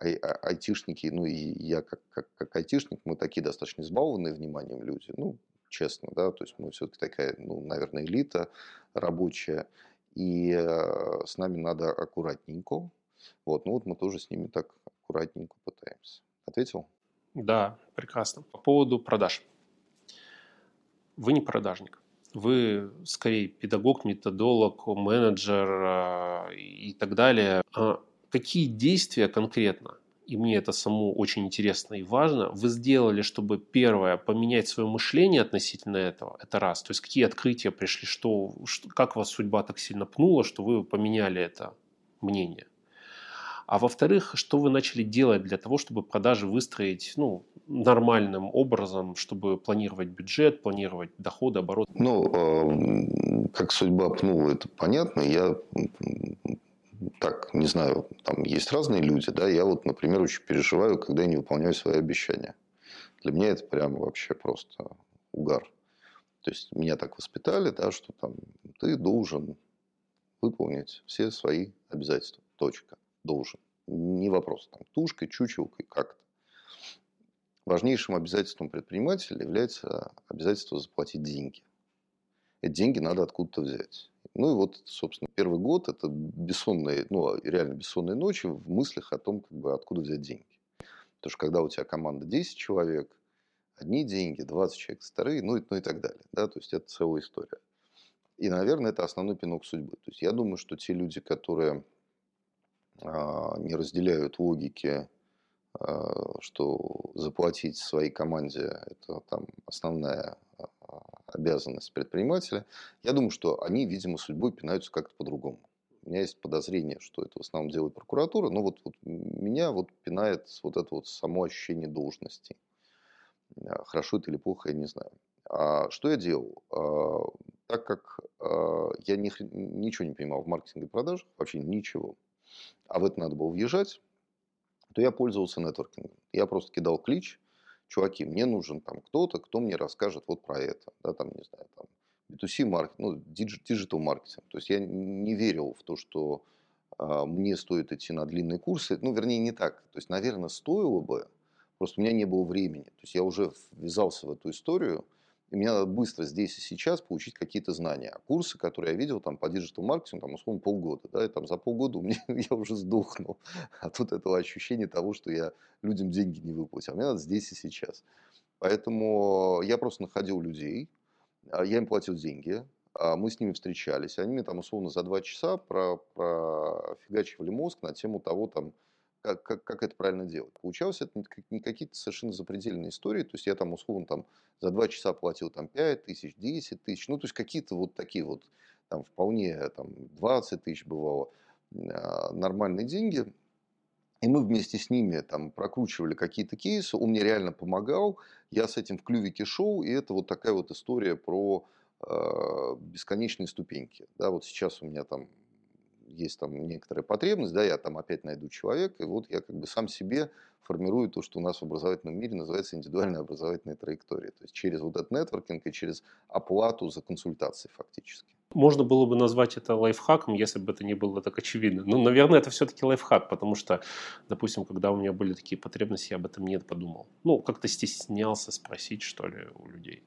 ай- а, айтишники, ну и я как, как, как айтишник, мы такие достаточно избалованные вниманием люди, ну, честно, да, то есть мы все-таки такая, ну, наверное, элита рабочая, и э, с нами надо аккуратненько, вот, ну вот мы тоже с ними так аккуратненько пытаемся. Ответил? Да, прекрасно. По поводу продаж. Вы не продажник. Вы скорее педагог, методолог, менеджер а, и так далее. Какие действия конкретно, и мне это само очень интересно и важно, вы сделали, чтобы первое, поменять свое мышление относительно этого, это раз. То есть какие открытия пришли, что, что как вас судьба так сильно пнула, что вы поменяли это мнение. А во-вторых, что вы начали делать для того, чтобы продажи выстроить ну, нормальным образом, чтобы планировать бюджет, планировать доходы, оборот? Ну, а, как судьба пнула, это понятно. Я так, не знаю, там есть разные люди, да, я вот, например, очень переживаю, когда я не выполняю свои обещания. Для меня это прямо вообще просто угар. То есть меня так воспитали, да, что там ты должен выполнить все свои обязательства. Точка должен. Не вопрос, там, тушкой, чучелкой, как-то. Важнейшим обязательством предпринимателя является обязательство заплатить деньги. Эти деньги надо откуда-то взять. Ну и вот, собственно, первый год – это бессонные, ну, реально бессонные ночи в мыслях о том, как бы, откуда взять деньги. Потому что когда у тебя команда 10 человек, одни деньги, 20 человек вторые, ну и, ну и так далее. Да? То есть это целая история. И, наверное, это основной пинок судьбы. То есть я думаю, что те люди, которые а, не разделяют логики, а, что заплатить своей команде – это там основная а, обязанность предпринимателя. Я думаю, что они, видимо, судьбой пинаются как-то по-другому. У меня есть подозрение, что это в основном делает прокуратура, но вот, вот меня вот пинает вот это вот само ощущение должности. Хорошо это или плохо, я не знаю. А что я делал? Так как я ни, ничего не понимал в маркетинге и продажах, вообще ничего, а в это надо было въезжать, то я пользовался нетворкингом. Я просто кидал клич, чуваки, мне нужен там кто-то, кто мне расскажет вот про это, да, там, не знаю, там, B2C маркетинг, ну, digital маркетинг. То есть я не верил в то, что э, мне стоит идти на длинные курсы. Ну, вернее, не так. То есть, наверное, стоило бы, просто у меня не было времени. То есть я уже ввязался в эту историю, и мне надо быстро здесь и сейчас получить какие-то знания. А курсы, которые я видел там, по digital маркетингу, там, условно, полгода. Да, и там за полгода у меня, <laughs> я уже сдохнул от <laughs> этого ощущения того, что я людям деньги не выплатил. А мне надо здесь и сейчас. Поэтому я просто находил людей, а, я им платил деньги, а мы с ними встречались. Они мне там условно за два часа про, про фигачивали мозг на тему того, там, как, как, как это правильно делать. Получалось это не какие-то совершенно запредельные истории, то есть я там условно там за два часа платил там 5 тысяч, 10 тысяч, ну то есть какие-то вот такие вот, там вполне там 20 тысяч бывало. нормальные деньги. И мы вместе с ними там прокручивали какие-то кейсы, он мне реально помогал, я с этим в клювике шел, и это вот такая вот история про э, бесконечные ступеньки. Да, вот сейчас у меня там есть там некоторая потребность, да, я там опять найду человека, и вот я как бы сам себе формирую то, что у нас в образовательном мире называется индивидуальная образовательная траектория. То есть через вот этот нетворкинг и через оплату за консультации фактически. Можно было бы назвать это лайфхаком, если бы это не было так очевидно. Но, наверное, это все-таки лайфхак, потому что, допустим, когда у меня были такие потребности, я об этом не подумал. Ну, как-то стеснялся спросить, что ли, у людей.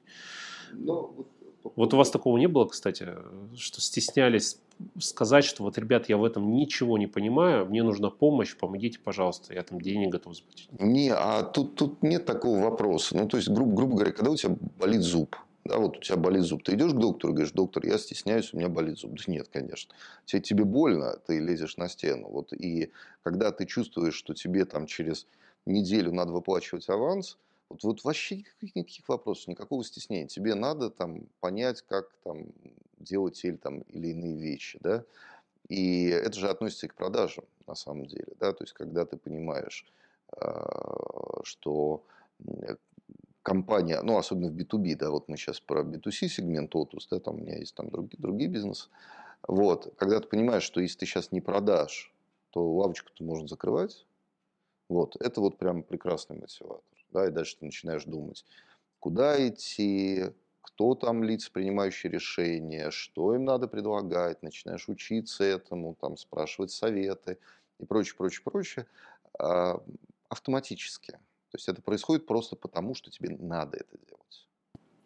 Но, вот, вот у вас такого не было, кстати, что стеснялись сказать, что вот, ребят, я в этом ничего не понимаю, мне нужна помощь, помогите, пожалуйста, я там денег готов заплатить. Не, а тут, тут нет такого вопроса. Ну, то есть, грубо, грубо говоря, когда у тебя болит зуб, да, вот у тебя болит зуб, ты идешь к доктору и говоришь, доктор, я стесняюсь, у меня болит зуб. Да нет, конечно. Тебе, тебе больно, ты лезешь на стену. Вот, и когда ты чувствуешь, что тебе там через неделю надо выплачивать аванс, вот, вот вообще никаких, никаких вопросов, никакого стеснения. Тебе надо там понять, как там делать те или, там, или иные вещи, да. И это же относится и к продажам, на самом деле, да, то есть, когда ты понимаешь, а, что компания, ну, особенно в B2B, да, вот мы сейчас про B2C сегмент Otus, да, там у меня есть там другие, другие бизнесы, вот, когда ты понимаешь, что если ты сейчас не продашь, то лавочку-то можно закрывать, вот, это вот прям прекрасный мотиватор, да, и дальше ты начинаешь думать, куда идти, кто там лица, принимающие решения, что им надо предлагать, начинаешь учиться этому, там, спрашивать советы и прочее, прочее, прочее, а, автоматически. То есть это происходит просто потому, что тебе надо это делать.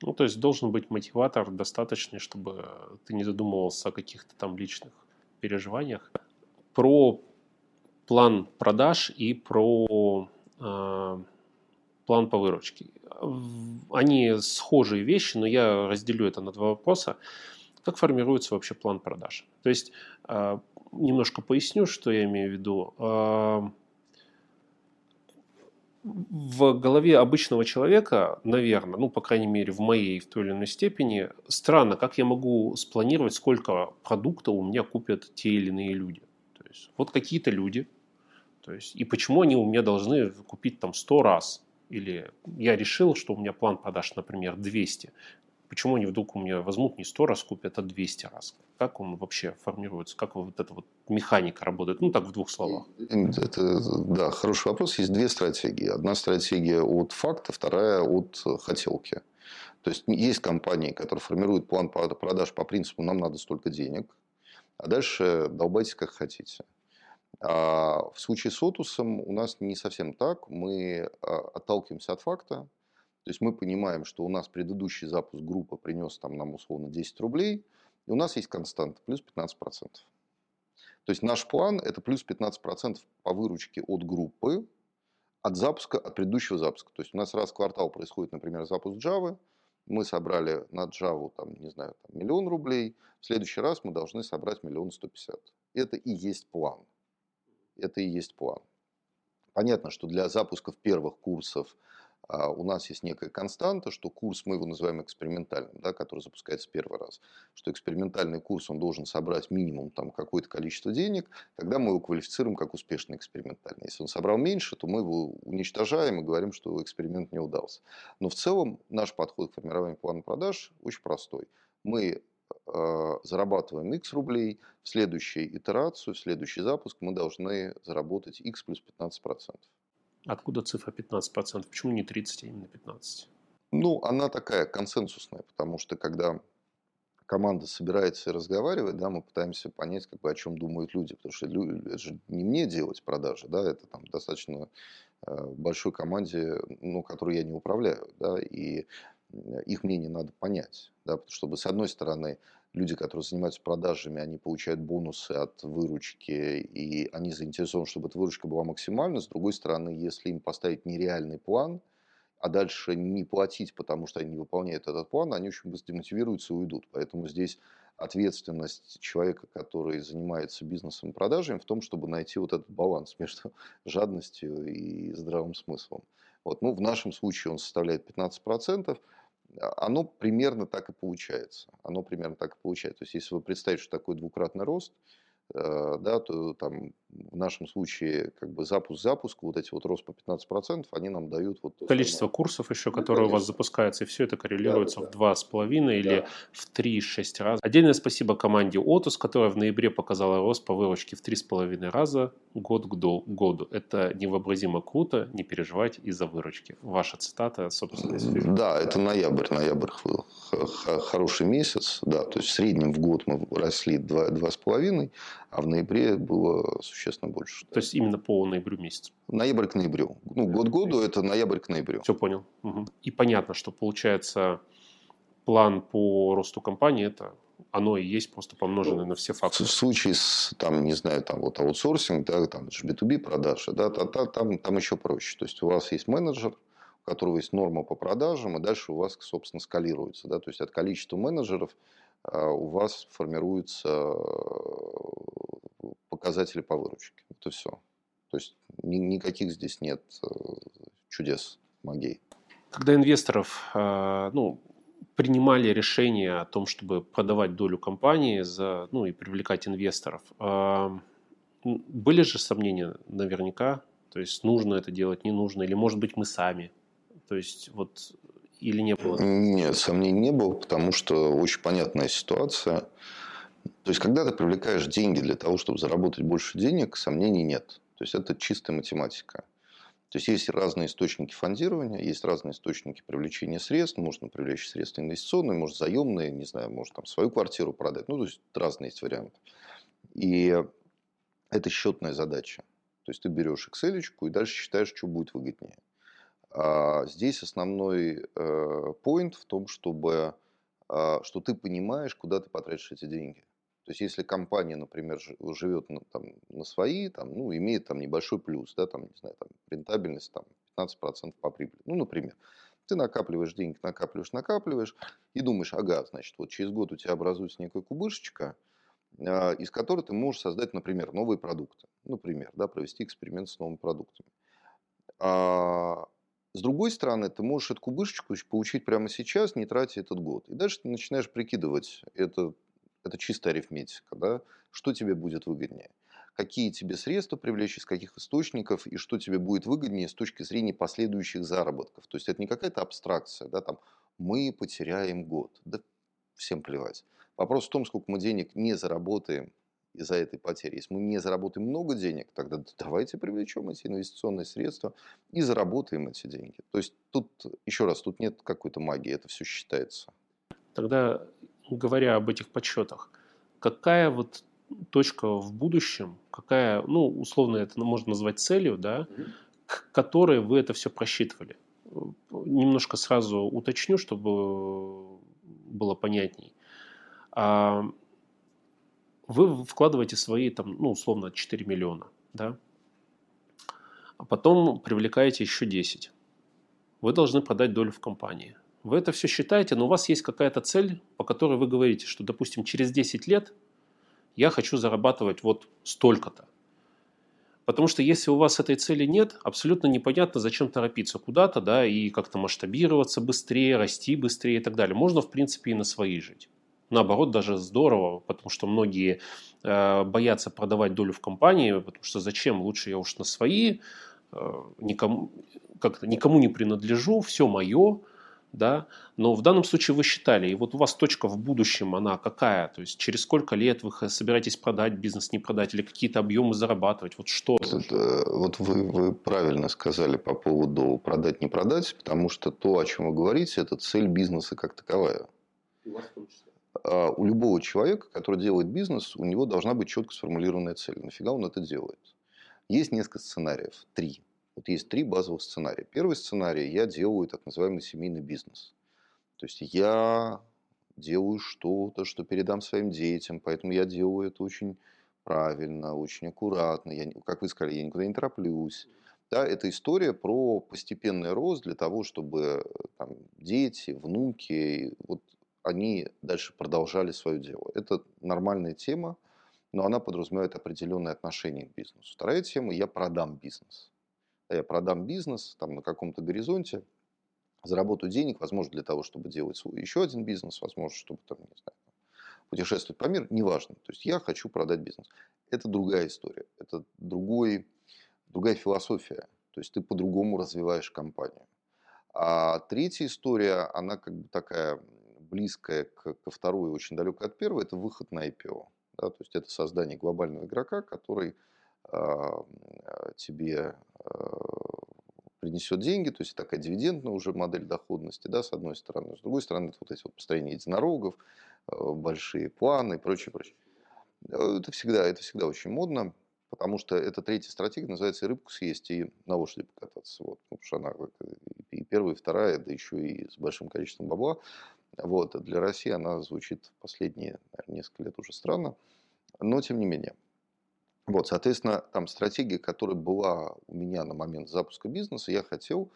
Ну, то есть должен быть мотиватор достаточный, чтобы ты не задумывался о каких-то там личных переживаниях. Про план продаж и про э, план по выручке. Они схожие вещи, но я разделю это на два вопроса. Как формируется вообще план продаж? То есть э, немножко поясню, что я имею в виду. Э, в голове обычного человека, наверное, ну, по крайней мере, в моей в той или иной степени, странно, как я могу спланировать, сколько продукта у меня купят те или иные люди. То есть, вот какие-то люди, то есть, и почему они у меня должны купить там 100 раз, или я решил, что у меня план продаж, например, 200. Почему они вдруг у меня возьмут не 100 раз, купят, а 200 раз? Как он вообще формируется? Как вот эта вот механика работает? Ну, так в двух словах. Это, да, хороший вопрос. Есть две стратегии. Одна стратегия от факта, вторая от хотелки. То есть, есть компании, которые формируют план продаж по принципу «нам надо столько денег», а дальше долбайте как хотите. А в случае с Отусом у нас не совсем так. Мы а, отталкиваемся от факта, то есть мы понимаем, что у нас предыдущий запуск группы принес там, нам условно 10 рублей, и у нас есть константа плюс 15%. То есть наш план это плюс 15% по выручке от группы, от запуска, от предыдущего запуска. То есть у нас раз в квартал происходит, например, запуск Java, мы собрали на Java, там, не знаю, там, миллион рублей, в следующий раз мы должны собрать миллион сто пятьдесят. Это и есть план. Это и есть план. Понятно, что для запусков первых курсов а у нас есть некая константа, что курс, мы его называем экспериментальным, да, который запускается первый раз, что экспериментальный курс, он должен собрать минимум там, какое-то количество денег, тогда мы его квалифицируем как успешный экспериментальный. Если он собрал меньше, то мы его уничтожаем и говорим, что эксперимент не удался. Но в целом наш подход к формированию плана продаж очень простой. Мы зарабатываем x рублей, в следующую итерацию, в следующий запуск мы должны заработать x плюс 15%. Откуда цифра 15%? Почему не 30, а именно 15? Ну, она такая консенсусная, потому что когда команда собирается и разговаривает, да, мы пытаемся понять, как бы, о чем думают люди, потому что это же не мне делать продажи, да, это там достаточно э, большой команде, ну, которую я не управляю, да, и э, их мнение надо понять, да, чтобы с одной стороны люди, которые занимаются продажами, они получают бонусы от выручки, и они заинтересованы, чтобы эта выручка была максимальна. С другой стороны, если им поставить нереальный план, а дальше не платить, потому что они не выполняют этот план, они очень быстро демотивируются и уйдут. Поэтому здесь ответственность человека, который занимается бизнесом и продажами, в том, чтобы найти вот этот баланс между <laughs> жадностью и здравым смыслом. Вот. Ну, в нашем случае он составляет 15% оно примерно так и получается. Оно примерно так и получается. То есть, если вы представите, что такое двукратный рост, Э, да, то там в нашем случае как бы запуск-запуск, вот эти вот рост по 15%, они нам дают вот... Количество самое... курсов еще, ну, которые конечно. у вас запускаются, и все это коррелируется да, да, в 2,5 да. или в 3-6 раз. Отдельное спасибо команде Otus, которая в ноябре показала рост по выручке в 3,5 раза год к году. Это невообразимо круто, не переживать из-за выручки. Ваша цитата, собственно. Да, это ноябрь, ноябрь был хороший месяц, да, то есть в среднем в год мы росли 2,5, а в ноябре было существенно больше. То есть именно по ноябрю месяцу? Ноябрь к ноябрю. Ну, год году это ноябрь к ноябрю. Все понял. Угу. И понятно, что получается план по росту компании это оно и есть просто помноженное ну, на все факторы. В случае с, там, не знаю, там вот аутсорсинг, да, там B2B продажи, да, там, там, там еще проще. То есть у вас есть менеджер, у которого есть норма по продажам, и дальше у вас, собственно, скалируется. Да, то есть от количества менеджеров у вас формируются э, показатели по выручке. Это все. То есть никаких здесь нет э, чудес, магии. Когда инвесторов э, ну, принимали решение о том, чтобы продавать долю компании за, ну, и привлекать инвесторов, были же сомнения наверняка, то есть нужно это делать, не нужно, или может быть мы сами. То есть вот или не было? Нет, сомнений не было, потому что очень понятная ситуация. То есть, когда ты привлекаешь деньги для того, чтобы заработать больше денег, сомнений нет. То есть, это чистая математика. То есть, есть разные источники фондирования, есть разные источники привлечения средств. Можно привлечь средства инвестиционные, может, заемные, не знаю, может, там, свою квартиру продать. Ну, то есть, разные есть варианты. И это счетная задача. То есть, ты берешь Excel и дальше считаешь, что будет выгоднее. А здесь основной поинт э, в том, чтобы, а, что ты понимаешь, куда ты потратишь эти деньги. То есть, если компания, например, живет на, там, на свои, там, ну, имеет там небольшой плюс, да, там, не знаю, там, рентабельность там, 15% по прибыли, ну, например, ты накапливаешь деньги, накапливаешь, накапливаешь, и думаешь, ага, значит, вот через год у тебя образуется некая кубышечка, а, из которой ты можешь создать, например, новые продукты. Например, да, провести эксперимент с новыми продуктами. С другой стороны, ты можешь эту кубышечку получить прямо сейчас, не тратя этот год. И дальше ты начинаешь прикидывать, это, это чистая арифметика, да, что тебе будет выгоднее. Какие тебе средства привлечь, из каких источников, и что тебе будет выгоднее с точки зрения последующих заработков. То есть это не какая-то абстракция, да, там, мы потеряем год. Да всем плевать. Вопрос в том, сколько мы денег не заработаем из-за этой потери. Если мы не заработаем много денег, тогда давайте привлечем эти инвестиционные средства и заработаем эти деньги. То есть тут, еще раз, тут нет какой-то магии, это все считается. Тогда, говоря об этих подсчетах, какая вот точка в будущем, какая, ну, условно это можно назвать целью, да, mm-hmm. к которой вы это все просчитывали? Немножко сразу уточню, чтобы было понятней. Вы вкладываете свои, там, ну, условно, 4 миллиона, да, а потом привлекаете еще 10. Вы должны продать долю в компании. Вы это все считаете, но у вас есть какая-то цель, по которой вы говорите, что, допустим, через 10 лет я хочу зарабатывать вот столько-то. Потому что если у вас этой цели нет, абсолютно непонятно, зачем торопиться куда-то, да, и как-то масштабироваться быстрее, расти быстрее и так далее. Можно, в принципе, и на свои жить наоборот, даже здорово, потому что многие э, боятся продавать долю в компании, потому что зачем, лучше я уж на свои, э, никому, как никому не принадлежу, все мое, да, но в данном случае вы считали, и вот у вас точка в будущем, она какая, то есть через сколько лет вы собираетесь продать бизнес, не продать, или какие-то объемы зарабатывать, вот что? Это, вот вы, вы правильно сказали по поводу продать, не продать, потому что то, о чем вы говорите, это цель бизнеса как таковая. У вас в том числе. А, у любого человека, который делает бизнес, у него должна быть четко сформулированная цель. Нафига он это делает? Есть несколько сценариев, три. Вот есть три базовых сценария. Первый сценарий – я делаю так называемый семейный бизнес. То есть я делаю что-то, что передам своим детям, поэтому я делаю это очень правильно, очень аккуратно. Я, как вы сказали, я никуда не тороплюсь. Да, это история про постепенный рост для того, чтобы там, дети, внуки, вот они дальше продолжали свое дело. Это нормальная тема, но она подразумевает определенное отношение к бизнесу. Вторая тема – я продам бизнес. Я продам бизнес там, на каком-то горизонте, заработаю денег, возможно, для того, чтобы делать свой еще один бизнес, возможно, чтобы там, не знаю, путешествовать по миру, неважно. То есть я хочу продать бизнес. Это другая история, это другой, другая философия. То есть ты по-другому развиваешь компанию. А третья история, она как бы такая близкая к, ко второй, очень далекая от первой, это выход на IPO. Да, то есть это создание глобального игрока, который э, тебе э, принесет деньги, то есть такая дивидендная уже модель доходности, да, с одной стороны. С другой стороны, это вот эти вот построения единорогов, э, большие планы и прочее, прочее. Это всегда, это всегда очень модно, потому что эта третья стратегия называется и рыбку съесть, и на лошади покататься. Вот, потому что она и первая, и вторая, да еще и с большим количеством бабла. Вот, для России она звучит последние наверное, несколько лет уже странно, но тем не менее. Вот, соответственно, там стратегия, которая была у меня на момент запуска бизнеса, я хотел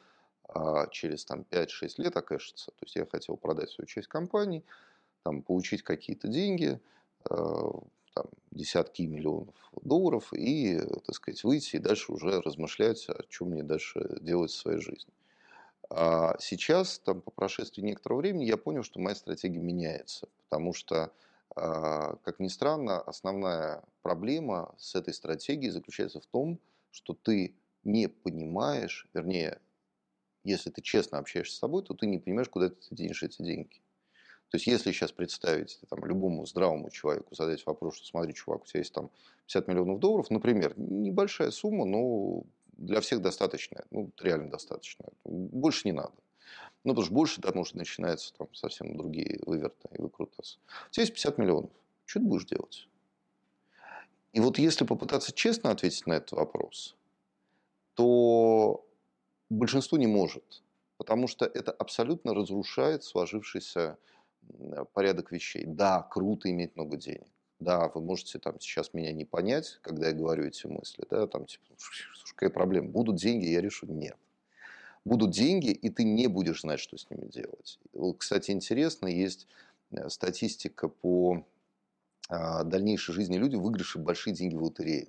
а, через там, 5-6 лет окэшиться. То есть я хотел продать свою часть компании, там, получить какие-то деньги, а, там, десятки миллионов долларов и, так сказать, выйти и дальше уже размышлять, о чем мне дальше делать в своей жизни. А сейчас, там, по прошествии некоторого времени, я понял, что моя стратегия меняется, потому что, а, как ни странно, основная проблема с этой стратегией заключается в том, что ты не понимаешь, вернее, если ты честно общаешься с собой, то ты не понимаешь, куда ты денешь эти деньги. То есть, если сейчас представить там, любому здравому человеку, задать вопрос, что смотри, чувак, у тебя есть там 50 миллионов долларов, например, небольшая сумма, но для всех достаточная, ну, реально достаточная. Больше не надо. Ну, потому что больше, потому что начинаются там совсем другие выверты и выкрутасы. У тебя есть 50 миллионов. Что ты будешь делать? И вот если попытаться честно ответить на этот вопрос, то большинство не может. Потому что это абсолютно разрушает сложившийся порядок вещей. Да, круто иметь много денег. Да, вы можете там сейчас меня не понять, когда я говорю эти мысли, да, там типа, слушай, какая проблема, будут деньги, я решу, нет. Будут деньги, и ты не будешь знать, что с ними делать. Кстати, интересно, есть э, статистика по а, дальнейшей жизни людей, выигравших большие деньги в лотерею.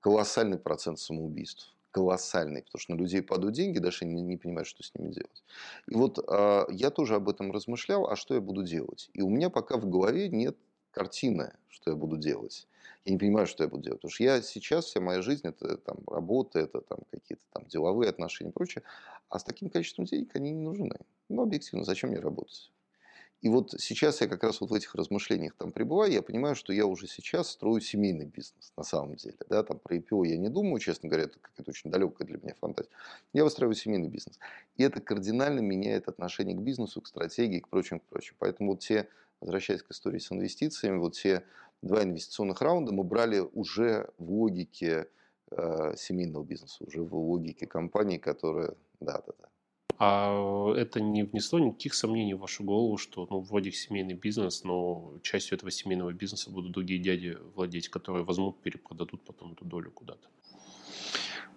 Колоссальный процент самоубийств колоссальный, потому что на людей падают деньги, даже не, не понимают, что с ними делать. И вот э, я тоже об этом размышлял, а что я буду делать? И у меня пока в голове нет картины, что я буду делать. Я не понимаю, что я буду делать. Потому что я сейчас, вся моя жизнь, это там работа, это там какие-то там деловые отношения и прочее. А с таким количеством денег они не нужны. Ну, объективно, зачем мне работать? И вот сейчас я как раз вот в этих размышлениях там пребываю, я понимаю, что я уже сейчас строю семейный бизнес на самом деле. Да, там про IPO я не думаю, честно говоря, это какая-то очень далекая для меня фантазия. Я выстраиваю семейный бизнес. И это кардинально меняет отношение к бизнесу, к стратегии, к прочим, к прочим. Поэтому вот те, возвращаясь к истории с инвестициями, вот те два инвестиционных раунда мы брали уже в логике э, семейного бизнеса, уже в логике компании, которая, да, да, да, а это не внесло никаких сомнений в вашу голову, что ну, вроде семейный бизнес, но частью этого семейного бизнеса будут другие дяди владеть, которые возьмут, перепродадут потом эту долю куда-то?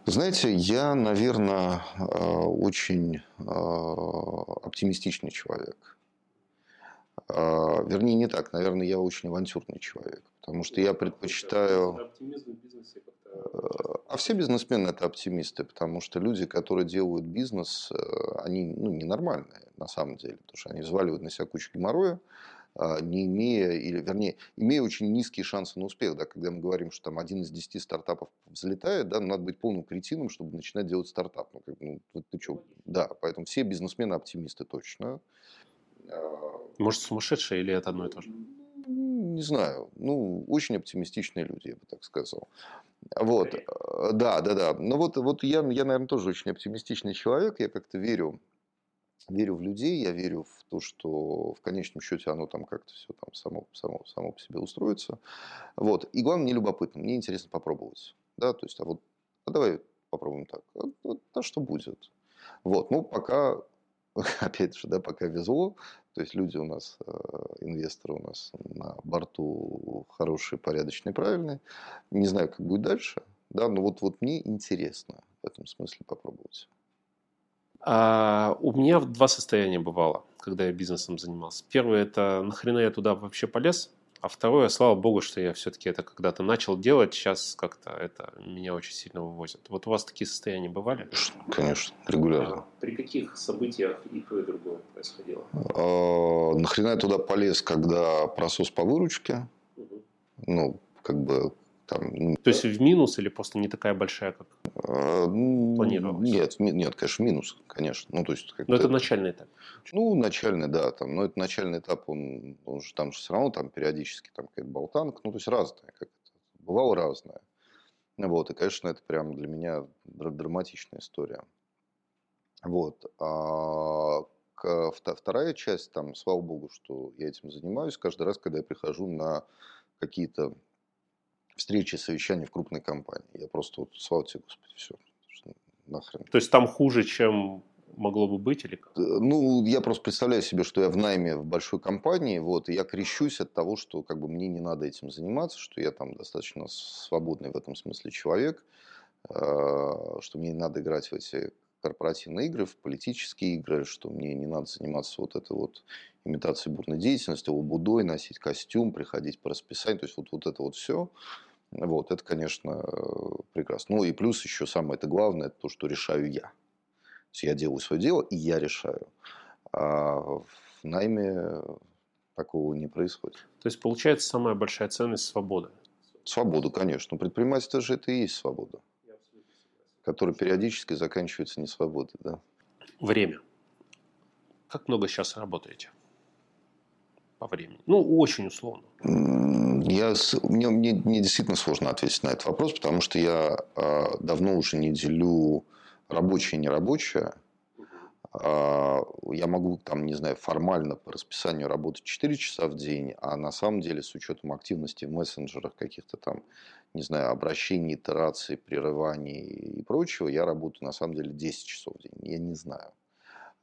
Знаете, я, наверное, э, очень э, оптимистичный человек. Э, вернее, не так. Наверное, я очень авантюрный человек. Потому что я предпочитаю... Оптимизм в бизнесе а все бизнесмены это оптимисты, потому что люди, которые делают бизнес, э, они ну, ненормальные на самом деле, потому что они взваливают на себя кучу геморроя, а, не имея, или вернее, имея очень низкие шансы на успех. Да, когда мы говорим, что там один из десяти стартапов взлетает, да, надо быть полным кретином, чтобы начинать делать стартап. Ну, как, ну, ты что? Да, поэтому все бизнесмены оптимисты точно. А, Может, сумасшедшие или это одно и то же? Не знаю. Ну, очень оптимистичные люди, я бы так сказал. Вот, э, да, да, да. Ну вот, вот я, я, наверное, тоже очень оптимистичный человек. Я как-то верю, верю в людей, я верю в то, что в конечном счете оно там как-то все там само, само, само по себе устроится. Вот. И главное, мне любопытно, мне интересно попробовать. Да, то есть, а вот, а давай попробуем так. А, вот, а что будет? Вот, ну, пока <laughs> опять же, да, пока везло, то есть люди у нас, э, инвесторы у нас на борту хорошие, порядочные, правильные. Не знаю, как будет дальше, да, но вот, вот мне интересно в этом смысле попробовать. А, у меня два состояния бывало, когда я бизнесом занимался. Первое – это нахрена я туда вообще полез, А второе, слава богу, что я все-таки это когда-то начал делать, сейчас как-то это меня очень сильно вывозит. Вот у вас такие состояния бывали? Конечно, регулярно. А при каких событиях и то, и другое происходило? А, нахрена я туда полез, когда просос по выручке? Ну, как бы там, То есть в минус или просто не такая большая, как а, планировалось? Нет, нет, конечно, минус, конечно. Ну, то есть, Но это начальный этап. Ну, начальный, да. Там, но это начальный этап, он, он же там же все равно там периодически там какая-то болтанка, ну, то есть разное. Как бывало разное. Вот, и, конечно, это прям для меня драматичная история. Вот. А вторая часть, там, слава богу, что я этим занимаюсь, каждый раз, когда я прихожу на какие-то встречи, совещания в крупной компании. Я просто вот, слава тебе, Господи, все. Нахрен. То есть там хуже, чем могло бы быть или как? Ну, я просто представляю себе, что я в найме в большой компании, вот, и я крещусь от того, что как бы мне не надо этим заниматься, что я там достаточно свободный в этом смысле человек, а, что мне не надо играть в эти корпоративные игры, в политические игры, что мне не надо заниматься вот этой вот имитацией бурной деятельности, лабудой, носить костюм, приходить по расписанию, то есть вот, вот это вот все. Вот, это, конечно, прекрасно. Ну и плюс еще самое это главное, это то, что решаю я. То есть я делаю свое дело, и я решаю. А в найме такого не происходит. То есть, получается, самая большая ценность – свобода? Свобода, конечно. Но предпринимательство же это и есть свобода. Которая периодически заканчивается не свободой. Да? Время. Как много сейчас работаете? по времени? Ну, очень условно. Я, мне, мне, мне действительно сложно ответить на этот вопрос, потому что я э, давно уже не делю рабочее и нерабочее. Э, я могу, там, не знаю, формально по расписанию работать 4 часа в день, а на самом деле с учетом активности в мессенджерах, каких-то там, не знаю, обращений, итераций, прерываний и прочего, я работаю на самом деле 10 часов в день. Я не знаю.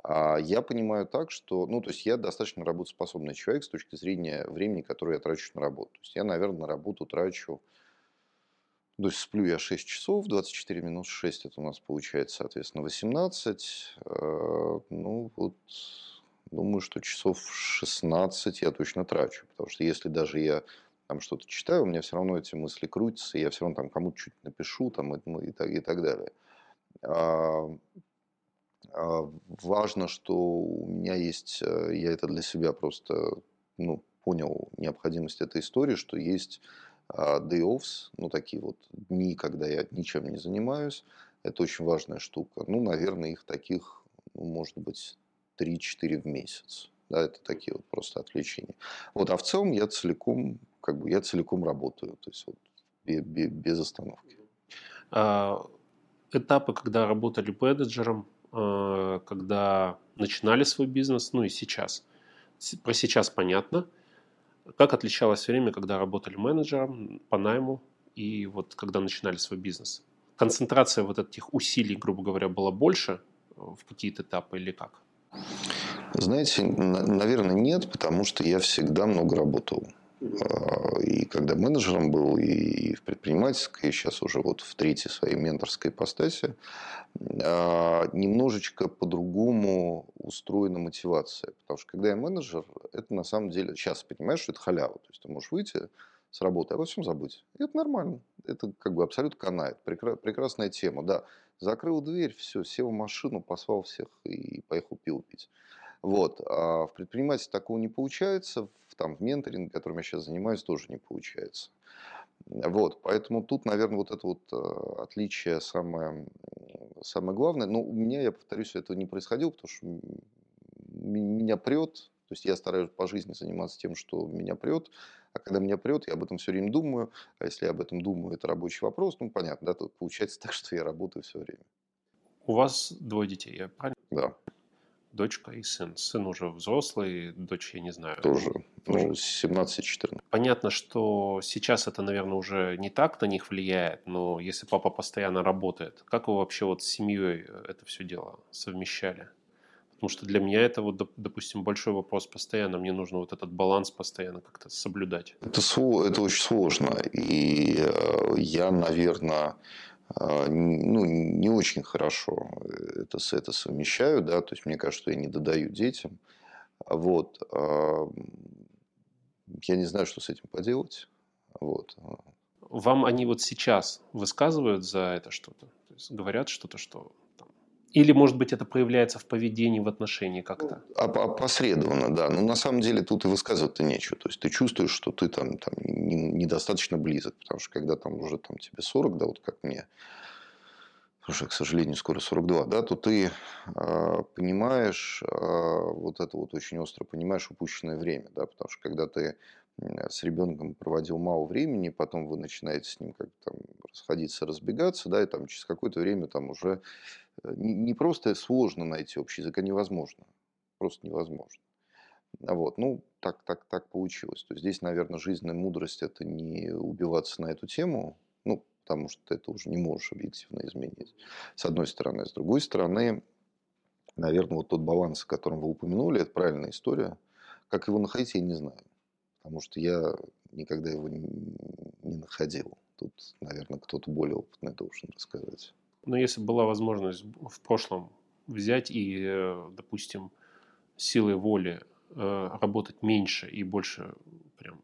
А я понимаю так, что, ну, то есть я достаточно работоспособный человек с точки зрения времени, которое я трачу на работу. То есть я, наверное, на работу трачу, то есть сплю я 6 часов, 24 минус 6, это у нас получается, соответственно, 18. Э, ну, вот, думаю, что часов 16 я точно трачу, потому что если даже я там что-то читаю, у меня все равно эти мысли крутятся, я все равно там кому-то чуть напишу там, и, ну, и, так, и так далее. А, важно, что у меня есть, э, я это для себя просто ну, понял необходимость этой истории, что есть а, day offs, ну такие вот дни, когда я ничем не занимаюсь. Это очень важная штука. Ну, наверное, их таких, ну, может быть, 3-4 в месяц. Да, это такие вот просто отвлечения. Вот, а в целом я целиком, как бы, я целиком работаю, то есть вот без остановки. А, этапы, когда работали менеджером, когда начинали свой бизнес, ну и сейчас. Про сейчас понятно. Как отличалось время, когда работали менеджером по найму и вот когда начинали свой бизнес? Концентрация вот этих усилий, грубо говоря, была больше в какие-то этапы или как? Знаете, наверное, нет, потому что я всегда много работал. А, и когда менеджером был, и в предпринимательской, и сейчас уже вот в третьей своей менторской ипостаси, а, немножечко по-другому устроена мотивация. Потому что когда я менеджер, это на самом деле, сейчас понимаешь, что это халява. То есть ты можешь выйти с работы, а во всем забыть. И это нормально. Это как бы абсолютно канает. Прекрасная тема, да. Закрыл дверь, все, сел в машину, послал всех и поехал пил пить. Вот. А в предпринимательстве такого не получается там в менторинге, которым я сейчас занимаюсь, тоже не получается. Вот, поэтому тут, наверное, вот это вот э, отличие самое, самое главное. Но у меня, я повторюсь, этого не происходило, потому что меня прет, то есть я стараюсь по жизни заниматься тем, что меня прет, а когда меня прет, я об этом все время думаю, а если я об этом думаю, это рабочий вопрос, ну, понятно, да, тут получается <laughs> так, что я работаю все время. У вас двое детей, я правильно? Да дочка и сын. Сын уже взрослый, дочь я не знаю. Тоже, ну, 17-14. Понятно, что сейчас это, наверное, уже не так на них влияет, но если папа постоянно работает, как вы вообще вот с семьей это все дело совмещали? Потому что для меня это вот, допустим, большой вопрос постоянно. Мне нужно вот этот баланс постоянно как-то соблюдать. Это, это очень сложно. И э, я, наверное, ну, не очень хорошо это, это совмещаю, да, то есть мне кажется, что я не додаю детям. Вот. я не знаю, что с этим поделать. Вот. Вам они вот сейчас высказывают за это что-то? Говорят что-то, что или, может быть, это проявляется в поведении, в отношении как-то? Ну, опосредованно, да. Но на самом деле тут и высказывать-то нечего. То есть ты чувствуешь, что ты там, там недостаточно близок. Потому что когда там уже там, тебе 40, да, вот как мне, уже, к сожалению, скоро 42, да, то ты э, понимаешь, э, вот это вот очень остро понимаешь упущенное время, да, потому что когда ты с ребенком проводил мало времени, потом вы начинаете с ним как там расходиться, разбегаться, да, и там через какое-то время там уже не, не просто сложно найти общий язык, а невозможно. Просто невозможно. Вот, ну, так, так, так получилось. То есть здесь, наверное, жизненная мудрость – это не убиваться на эту тему, ну, потому что ты это уже не можешь объективно изменить, с одной стороны. С другой стороны, наверное, вот тот баланс, о котором вы упомянули, это правильная история. Как его находить, я не знаю потому что я никогда его не находил. Тут, наверное, кто-то более опытный должен рассказать. Но если была возможность в прошлом взять и, э, допустим, силой воли э, работать меньше и больше прям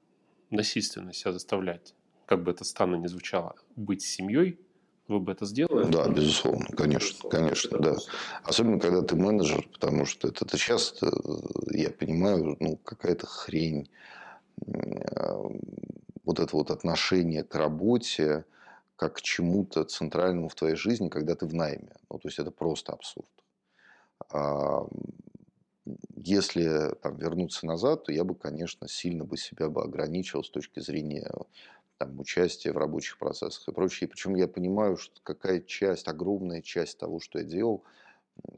насильственно себя заставлять, как бы это странно ни звучало, быть семьей, вы бы это сделали? Да, безусловно, конечно, безусловно, конечно, да. Особенно, когда ты менеджер, потому что это, это часто, э, я понимаю, ну, какая-то хрень, вот это вот отношение к работе как к чему-то центральному в твоей жизни, когда ты в найме. Ну, то есть это просто абсурд. Если там, вернуться назад, то я бы, конечно, сильно бы себя бы ограничил с точки зрения там, участия в рабочих процессах и прочее. Причем я понимаю, что какая часть, огромная часть того, что я делал,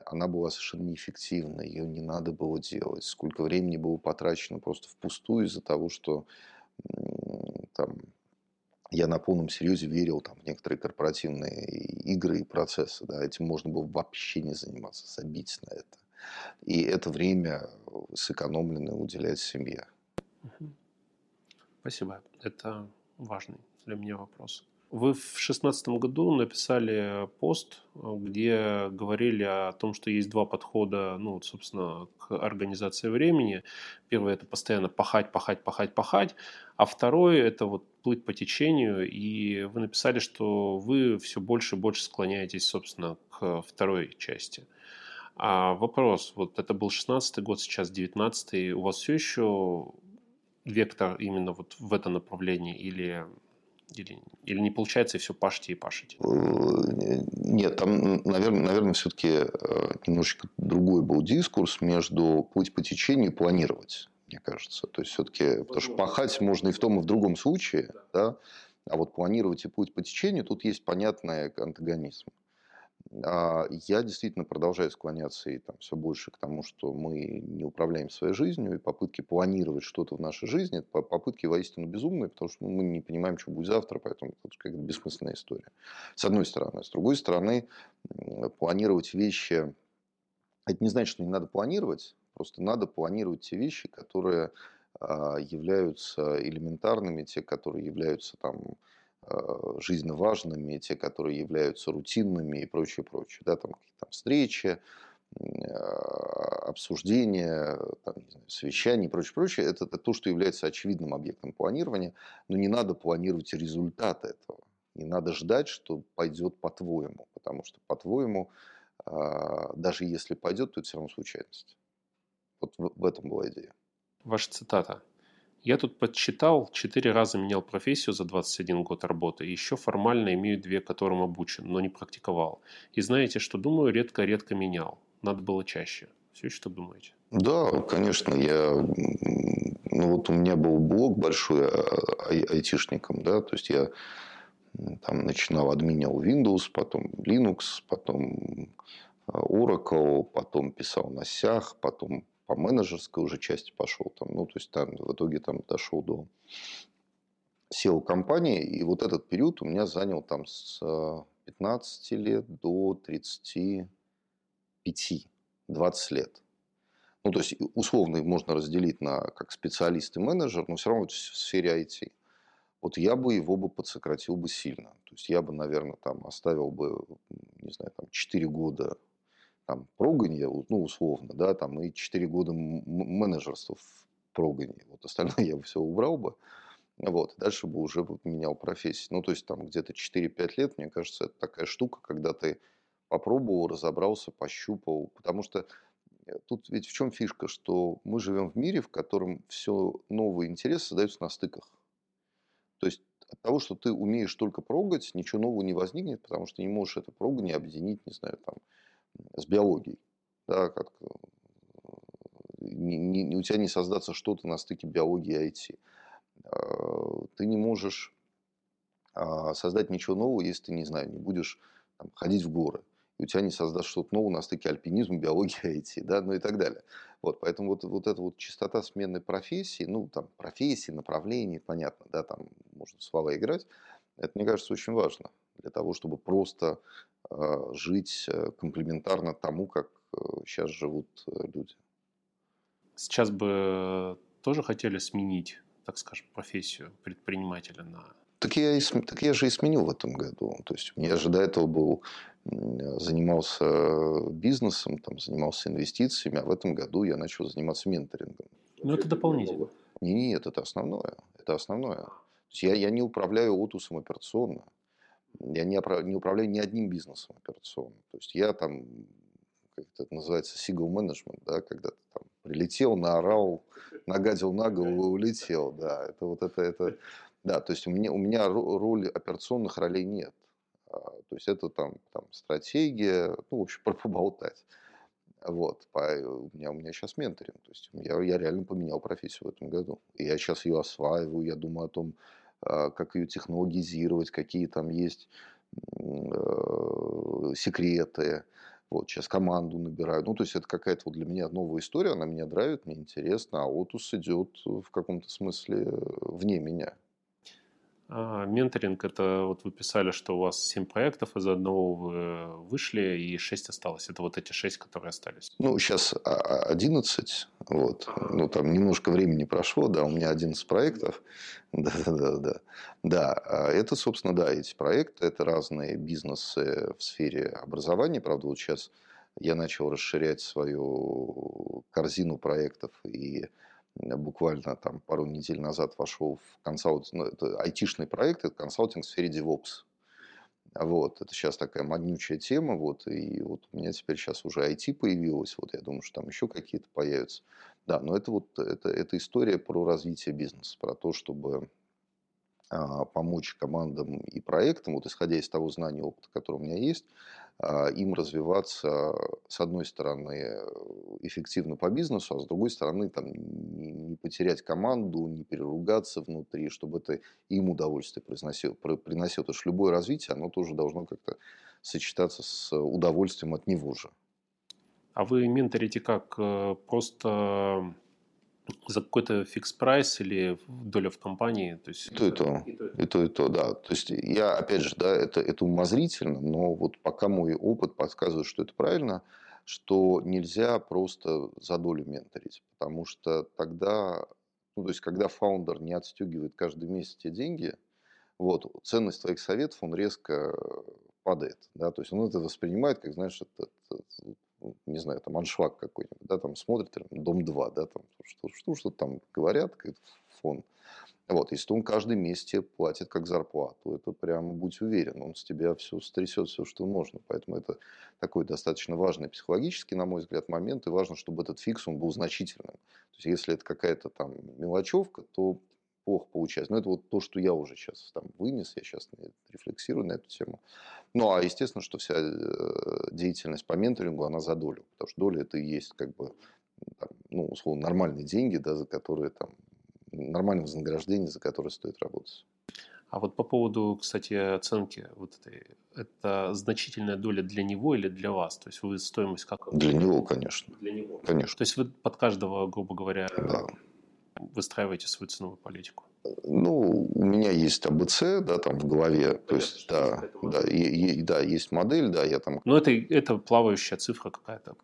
она была совершенно неэффективна, ее не надо было делать. Сколько времени было потрачено просто впустую из-за того, что там, я на полном серьезе верил там, в некоторые корпоративные игры и процессы. Да, этим можно было вообще не заниматься, забить на это. И это время сэкономленное уделять семье. Спасибо. Это важный для меня вопрос. Вы в 2016 году написали пост, где говорили о том, что есть два подхода, ну, собственно, к организации времени. Первый – это постоянно пахать, пахать, пахать, пахать. А второй – это вот плыть по течению. И вы написали, что вы все больше и больше склоняетесь, собственно, к второй части. А вопрос, вот это был 16 год, сейчас 19 у вас все еще вектор именно вот в это направление или или, или не получается, и все пашите и пашете? Э, нет, там, наверное, наверное все-таки э, немножечко другой был дискурс между путь по течению и планировать, мне кажется. То есть, все-таки, потому что пахать можно и в том, и в другом случае, да, а вот планировать и путь по течению, тут есть понятный антагонизм. А, я действительно продолжаю склоняться и там все больше к тому, что мы не управляем своей жизнью, и попытки планировать что-то в нашей жизни, это попытки воистину безумные, потому что мы не понимаем, что будет завтра, поэтому это какая-то бессмысленная история. С одной стороны. С другой стороны, планировать вещи, это не значит, что не надо планировать, просто надо планировать те вещи, которые а, являются элементарными, те, которые являются там жизненно важными, те, которые являются рутинными и прочее, прочее. Да, там какие-то встречи, а, обсуждения, там, не знаю, совещания и прочее, прочее. Это, это то, что является очевидным объектом планирования, но не надо планировать результаты этого. Не надо ждать, что пойдет по-твоему, потому что по-твоему, а, даже если пойдет, то это все равно случайность. Вот в, в этом была идея. Ваша цитата. Я тут подсчитал, четыре раза менял профессию за 21 год работы, еще формально имею две, которым обучен, но не практиковал. И знаете, что думаю, редко-редко менял. Надо было чаще. Все что думаете? Да, конечно, я... Ну вот у меня был блог большой а, ай- айтишником, да, то есть я там начинал, админил Windows, потом Linux, потом а, Oracle, потом писал на сях, потом по менеджерской уже части пошел. Там, ну, то есть там в итоге там дошел до SEO компании. И вот этот период у меня занял там с 15 э, лет до 35, 20 лет. Ну, то есть, условно их можно разделить на как специалист и менеджер, но все равно в сфере IT. Вот я бы его бы подсократил бы сильно. То есть, я бы, наверное, там оставил бы, не знаю, там 4 года там, проганье, ну, условно, да, там, и 4 года менеджерства в прогоне. Вот остальное <laughs> я бы все убрал бы. Вот, дальше бы уже менял профессию. Ну, то есть там где-то 4-5 лет, мне кажется, это такая штука, когда ты попробовал, разобрался, пощупал. Потому что э, тут ведь в чем фишка, что мы живем в мире, в котором все новые интересы создаются на стыках. То есть от того, что ты умеешь только прогать, ничего нового не возникнет, потому что не можешь это прогание объединить, не знаю, там, с биологией. Да, как, э, не, не, у тебя не создаться что-то на стыке биологии и IT. А, ты не можешь а, создать ничего нового, если ты, не знаю, не будешь там, ходить в горы. И у тебя не создаст что-то новое на стыке альпинизма, <laughs> биологии, IT, да, ну и так далее. Вот, поэтому вот, вот эта вот частота смены профессии, ну, там, профессии, направлений, понятно, да, там можно слова играть, это, мне кажется, очень важно для того, чтобы просто жить э, комплементарно тому, как э, сейчас живут э, люди. Сейчас бы тоже хотели сменить, так скажем, профессию предпринимателя на... Так я, и, так я же и сменил в этом году. То есть я же до этого был, занимался бизнесом, там, занимался инвестициями, а в этом году я начал заниматься менторингом. Ну, это дополнительно. Нет, нет, это основное. Это основное. То есть я, я не управляю отусом операционно. Я не, не управляю ни одним бизнесом операционно. То есть я там как это называется, сигл менеджмент, да, когда ты там прилетел, наорал, нагадил на голову и улетел, да, это вот это, это, да, то есть у меня, у меня роли операционных ролей нет, а, то есть это там, там стратегия, ну, в общем, <laughs> поболтать. Вот, у меня, у меня сейчас менторинг, то есть я, я реально поменял профессию в этом году. И я сейчас ее осваиваю, я думаю о том, как ее технологизировать, какие там есть э, секреты, вот, сейчас команду набираю. Ну, то есть это какая-то вот для меня новая история, она меня драйвит, мне интересно, а Отус идет в каком-то смысле вне меня. А, менторинг – это вот вы писали, что у вас 7 проектов, из одного вы вышли, и 6 осталось. Это вот эти 6, которые остались? Ну, сейчас 11. Вот. Ну, там немножко времени прошло, да, у меня 11 проектов. <laughs> Да-да-да. Да, да. А это, собственно, да, эти проекты, это разные бизнесы в сфере образования. Правда, вот сейчас я начал расширять свою корзину проектов и буквально там пару недель назад вошел в консалтинг, ну, это айтишный проект, это консалтинг в сфере DevOps. Вот, это сейчас такая моднючая тема, вот, и вот у меня теперь сейчас уже IT появилось, вот, я думаю, что там еще какие-то появятся. Да, но это вот, это, это история про развитие бизнеса, про то, чтобы а, помочь командам и проектам, вот исходя из того знания и опыта, который у меня есть, им развиваться, с одной стороны, эффективно по бизнесу, а с другой стороны, там, не потерять команду, не переругаться внутри, чтобы это им удовольствие приносило. приносило. Потому что любое развитие, оно тоже должно как-то сочетаться с удовольствием от него же. А вы менторите как? Э, просто за какой-то fix price или доля в компании? То есть, и то, и то. И то, и то, и то, да. То есть я, опять же, да, это, это умозрительно, но вот пока мой опыт подсказывает, что это правильно, что нельзя просто за долю менторить, потому что тогда, ну, то есть когда фаундер не отстегивает каждый месяц те деньги, вот, ценность твоих советов, он резко падает, да, то есть он это воспринимает, как, знаешь, это, это, не знаю, там аншлаг какой-нибудь, да, там смотрит, там, Дом-2, да, там что, что, что там говорят, как фон. Вот, если он каждый месяц платит как зарплату, это прямо будь уверен, он с тебя все стрясет, все, что можно. Поэтому это такой достаточно важный психологический, на мой взгляд, момент, и важно, чтобы этот фикс, он был значительным. То есть, если это какая-то там мелочевка, то плохо получается. Но это вот то, что я уже сейчас там вынес, я сейчас рефлексирую на эту тему. Ну, а естественно, что вся э, деятельность по менторингу, она за долю, потому что доля это и есть как бы, там, ну, условно, нормальные деньги, да, за которые там, нормальное вознаграждение, за которое стоит работать. А вот по поводу, кстати, оценки вот этой, это значительная доля для него или для вас? То есть вы стоимость как? Для него, конечно. Для него. Конечно. То есть вы под каждого, грубо говоря, да выстраиваете свою ценовую политику? Ну, у меня есть АБЦ, да, там в голове, Понятно, то есть, да, да, и, и, да, есть модель, да, я там. Но это это плавающая цифра какая-то.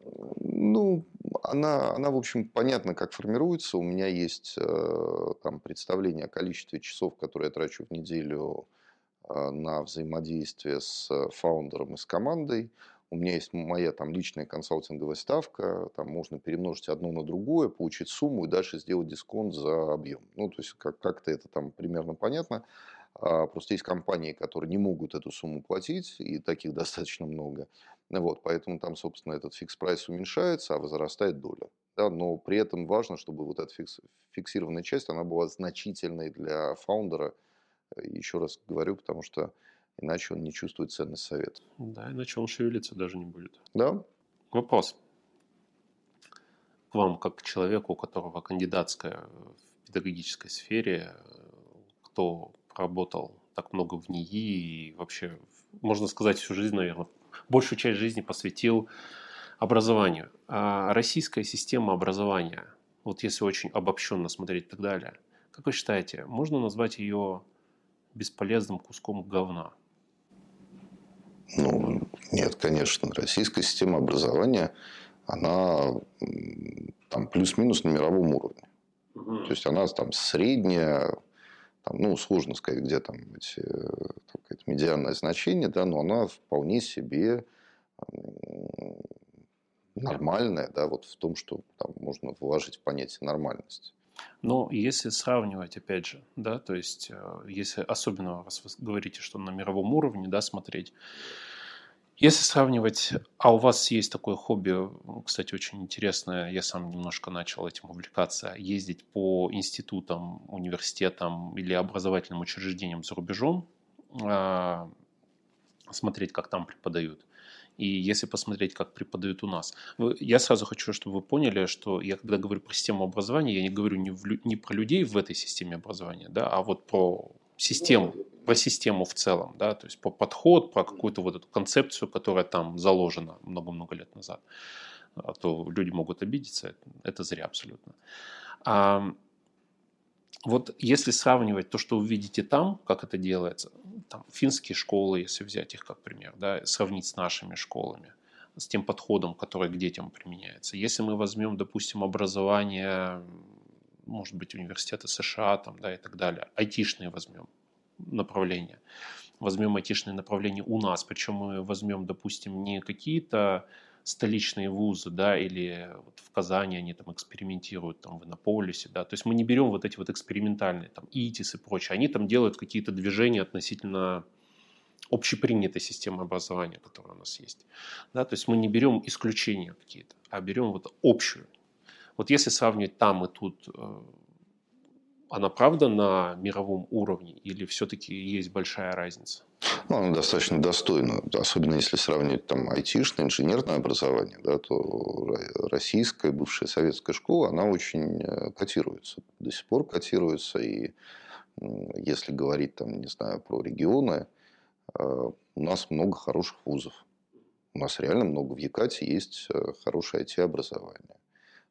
Ну, она, она, в общем, понятно, как формируется. У меня есть э, там представление о количестве часов, которые я трачу в неделю э, на взаимодействие с фаундером и с командой. У меня есть моя там личная консалтинговая ставка, там можно перемножить одно на другое, получить сумму и дальше сделать дисконт за объем. Ну, то есть как- как-то это там примерно понятно. А, просто есть компании, которые не могут эту сумму платить, и таких <laughs> достаточно много. Вот, поэтому там, собственно, этот fix price уменьшается, а возрастает доля. Да, но при этом важно, чтобы вот эта фикс, фиксированная часть, она была значительной для фаундера. Еще раз говорю, потому что иначе он не чувствует ценность совета. Да, иначе он шевелиться даже не будет. Да? Вопрос. К вам, как к человеку, у которого кандидатская в педагогической сфере, кто работал так много в НИИ и вообще, можно сказать, всю жизнь, наверное, большую часть жизни посвятил образованию. А российская система образования, вот если очень обобщенно смотреть и так далее, как вы считаете, можно назвать ее бесполезным куском говна? Ну, нет, конечно. Российская система образования, она там плюс-минус на мировом уровне. То есть она там средняя, там, ну, сложно сказать, где там эти, там, медианное значение, да, но она вполне себе нормальная, да, вот в том, что там можно вложить понятие нормальности. Но если сравнивать, опять же, да, то есть, э, если особенно, раз вы говорите, что на мировом уровне, да, смотреть, если сравнивать, а у вас есть такое хобби, кстати, очень интересное, я сам немножко начал этим увлекаться, ездить по институтам, университетам или образовательным учреждениям за рубежом, а, смотреть, как там преподают. И если посмотреть, как преподают у нас, я сразу хочу, чтобы вы поняли, что я когда говорю про систему образования, я не говорю не, в, не про людей в этой системе образования, да, а вот про систему, про систему в целом, да, то есть по подход, про какую-то вот эту концепцию, которая там заложена много-много лет назад. А то люди могут обидеться, это зря абсолютно. А, вот если сравнивать то, что вы видите там, как это делается, там, финские школы, если взять их как пример, да, сравнить с нашими школами, с тем подходом, который к детям применяется. Если мы возьмем, допустим, образование, может быть, университеты США там, да, и так далее, айтишные возьмем направления, возьмем айтишные направления у нас, причем мы возьмем, допустим, не какие-то столичные вузы, да, или вот в Казани они там экспериментируют, там в Иннополисе, да, то есть мы не берем вот эти вот экспериментальные, там, ИТИС и прочее, они там делают какие-то движения относительно общепринятой системы образования, которая у нас есть, да, то есть мы не берем исключения какие-то, а берем вот общую. Вот если сравнивать там и тут, э, она правда на мировом уровне или все-таки есть большая разница? Ну, она достаточно достойна, особенно если сравнивать там айтишное, инженерное образование, да, то российская, бывшая советская школа, она очень э, котируется, до сих пор котируется, и если говорить там, не знаю, про регионы, э, у нас много хороших вузов. У нас реально много в Якате есть э, хорошее IT-образование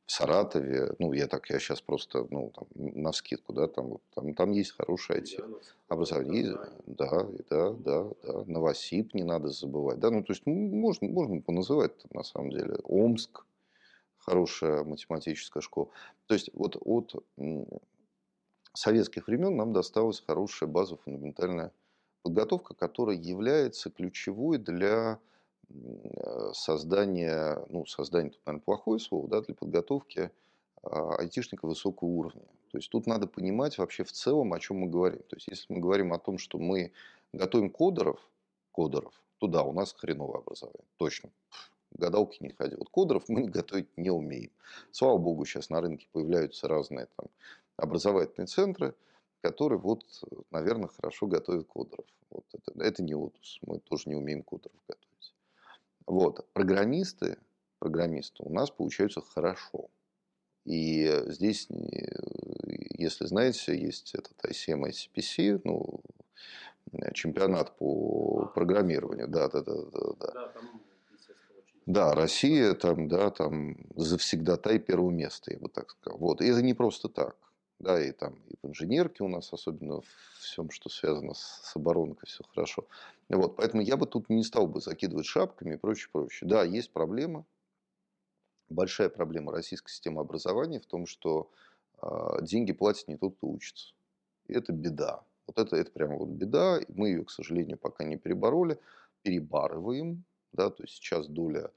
в Саратове, ну, я так, я сейчас просто, ну, там, на скидку, да, там, там, там есть хорошее IT. Образование есть, да, да, да, да. Новосиб не надо забывать, да, ну, то есть, можно, можно поназывать, на самом деле. Омск, хорошая математическая школа. То есть, вот от советских времен нам досталась хорошая базовая фундаментальная подготовка, которая является ключевой для создание, ну, создание, это, наверное, плохое слово, да, для подготовки а, айтишника высокого уровня. То есть тут надо понимать вообще в целом, о чем мы говорим. То есть если мы говорим о том, что мы готовим кодеров, кодеров, то да, у нас хреновое образование, точно. Гадалки не ходи. Вот кодеров мы <laughs> готовить не умеем. Слава богу, сейчас на рынке появляются разные там образовательные центры, которые вот, наверное, хорошо готовят кодеров. Вот это, это не отус. Мы тоже не умеем кодеров готовить. Вот. Программисты, программисты у нас получаются хорошо. И здесь, если знаете, есть этот ICM, ICPC, ну, чемпионат по программированию. Да, да, да, да. Да, да Россия там, да, там завсегдатай первое место, я бы так сказал. Вот. И это не просто так. Да, и там и в инженерке у нас, особенно в всем, что связано с, с оборонкой, все хорошо. Вот, поэтому я бы тут не стал бы закидывать шапками и прочее, прочее. Да, есть проблема. Большая проблема российской системы образования в том, что э, деньги платит не тот, кто учится. И это беда. Вот это, это прямо вот беда. Мы ее, к сожалению, пока не перебороли. Перебарываем. Да? То есть сейчас доля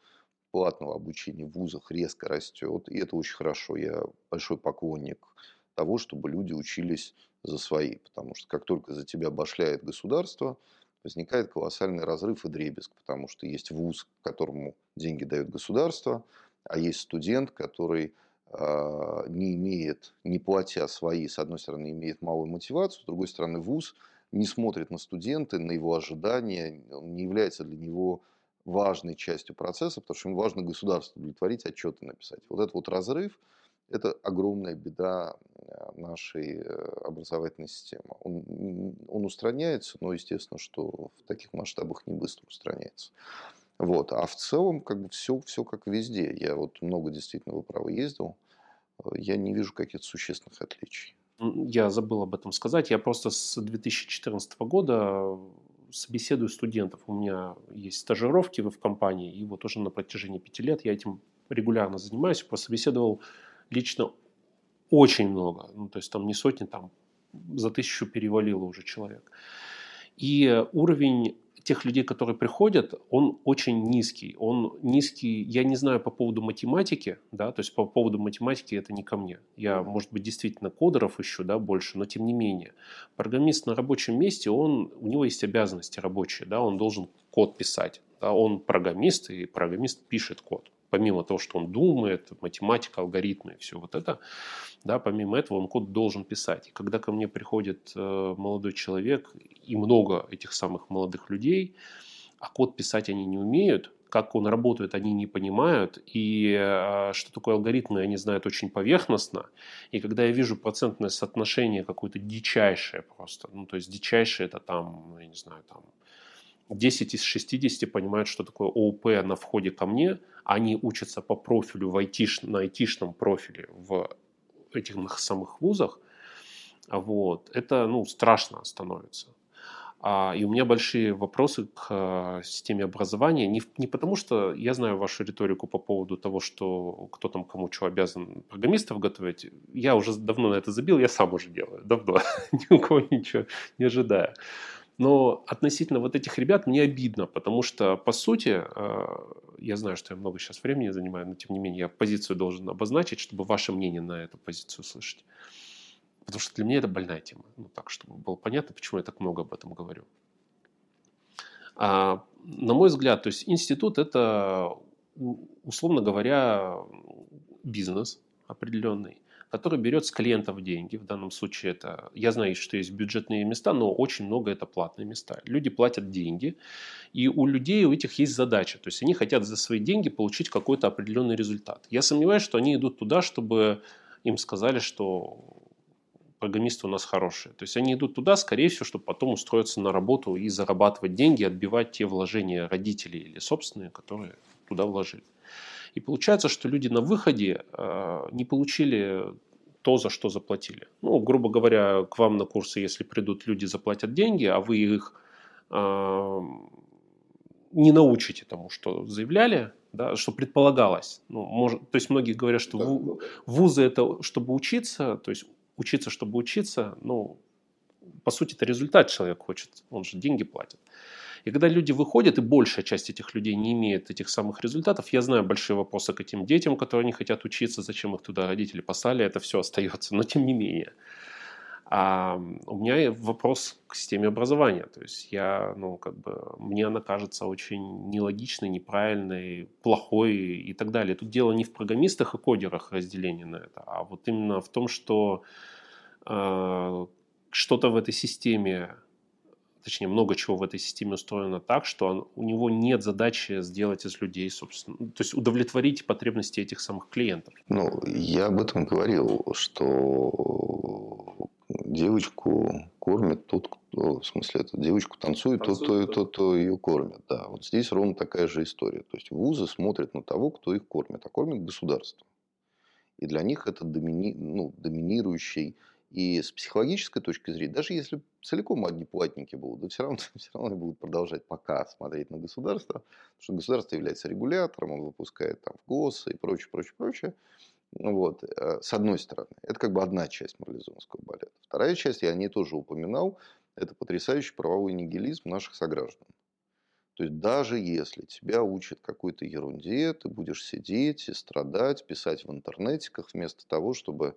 платного обучения в вузах резко растет, и это очень хорошо. Я большой поклонник того, чтобы люди учились за свои, потому что как только за тебя башляет государство, возникает колоссальный разрыв и дребезг, потому что есть вуз, которому деньги дает государство, а есть студент, который э, не имеет, не платя свои, с одной стороны, имеет малую мотивацию, с другой стороны, вуз не смотрит на студента, на его ожидания, он не является для него важной частью процесса, потому что ему важно государство удовлетворить, отчеты написать. Вот этот вот разрыв – это огромная беда э, нашей э, образовательной системы. Он, он устраняется, но естественно, что в таких масштабах не быстро устраняется. Вот. А в целом, как бы все, все как везде. Я вот много действительно, вы правы, ездил. Э, я не вижу каких-то существенных отличий. Я забыл об этом сказать. Я просто с 2014 года собеседую студентов. У меня есть стажировки в компании, и вот уже на протяжении пяти лет я этим регулярно занимаюсь. Пособеседовал лично очень много. Ну, то есть там не сотни, там за тысячу перевалило уже человек. И уровень тех людей, которые приходят, он очень низкий. Он низкий, я не знаю по поводу математики, да, то есть по поводу математики это не ко мне. Я, может быть, действительно кодеров ищу, да, больше, но тем не менее. Программист на рабочем месте, он, у него есть обязанности рабочие, да, он должен код писать. Да, он программист, и программист пишет код помимо того, что он думает, математика, алгоритмы, все вот это, да, помимо этого он код должен писать. И когда ко мне приходит э, молодой человек и много этих самых молодых людей, а код писать они не умеют, как он работает, они не понимают, и э, что такое алгоритмы, они знают очень поверхностно. И когда я вижу процентное соотношение какое-то дичайшее просто, ну, то есть дичайшее это там, я не знаю, там 10 из 60 понимают, что такое ОУП на входе ко мне. Они учатся по профилю в IT, на айтишном профиле в этих самых вузах. Вот. Это ну, страшно становится. А, и у меня большие вопросы к а, системе образования. Не, не потому, что я знаю вашу риторику по поводу того, что кто там кому что обязан программистов готовить. Я уже давно на это забил, я сам уже делаю. Давно. <laughs> Ни у кого ничего не ожидаю. Но относительно вот этих ребят мне обидно, потому что, по сути, э, я знаю, что я много сейчас времени занимаю, но тем не менее я позицию должен обозначить, чтобы ваше мнение на эту позицию услышать. Потому что для меня это больная тема. Ну так, чтобы было понятно, почему я так много об этом говорю. А, на мой взгляд, то есть институт это, условно говоря, бизнес определенный который берет с клиентов деньги. В данном случае это, я знаю, что есть бюджетные места, но очень много это платные места. Люди платят деньги, и у людей у этих есть задача. То есть они хотят за свои деньги получить какой-то определенный результат. Я сомневаюсь, что они идут туда, чтобы им сказали, что программисты у нас хорошие. То есть они идут туда, скорее всего, чтобы потом устроиться на работу и зарабатывать деньги, отбивать те вложения родителей или собственные, которые туда вложили. И получается, что люди на выходе э, не получили то, за что заплатили. Ну, грубо говоря, к вам на курсы, если придут люди, заплатят деньги, а вы их э, не научите тому, что заявляли, да, что предполагалось. Ну, может, то есть многие говорят, что да, вузы это чтобы учиться, то есть учиться, чтобы учиться, ну, по сути, это результат человек хочет, он же деньги платит. И когда люди выходят, и большая часть этих людей не имеет этих самых результатов, я знаю большие вопросы к этим детям, которые не хотят учиться, зачем их туда родители послали, это все остается, но тем не менее. А у меня вопрос к системе образования. То есть я, ну, как бы, мне она кажется очень нелогичной, неправильной, плохой и так далее. Тут дело не в программистах и кодерах разделения на это, а вот именно в том, что э, что-то в этой системе точнее, много чего в этой системе устроено так, что он, у него нет задачи сделать из людей, собственно, то есть удовлетворить потребности этих самых клиентов. Ну, я об этом говорил, что девочку кормит тот, кто, в смысле, это девочку танцует, танцует тот, кто, тот, кто ее кормит. Да, вот здесь ровно такая же история. То есть вузы смотрят на того, кто их кормит, а кормит государство. И для них это домини, ну, доминирующий и с психологической точки зрения, даже если целиком одни платники будут, да все равно, <laughs> все равно будут продолжать пока смотреть на государство, потому что государство является регулятором, он выпускает там в ГОС и прочее, прочее, прочее. Ну вот, э, с одной стороны, это как бы одна часть марлезонского балета. Вторая часть, я о ней тоже упоминал, это потрясающий правовой нигилизм наших сограждан. То есть даже если тебя учат какой-то ерунде, ты будешь сидеть и страдать, писать в интернетиках вместо того, чтобы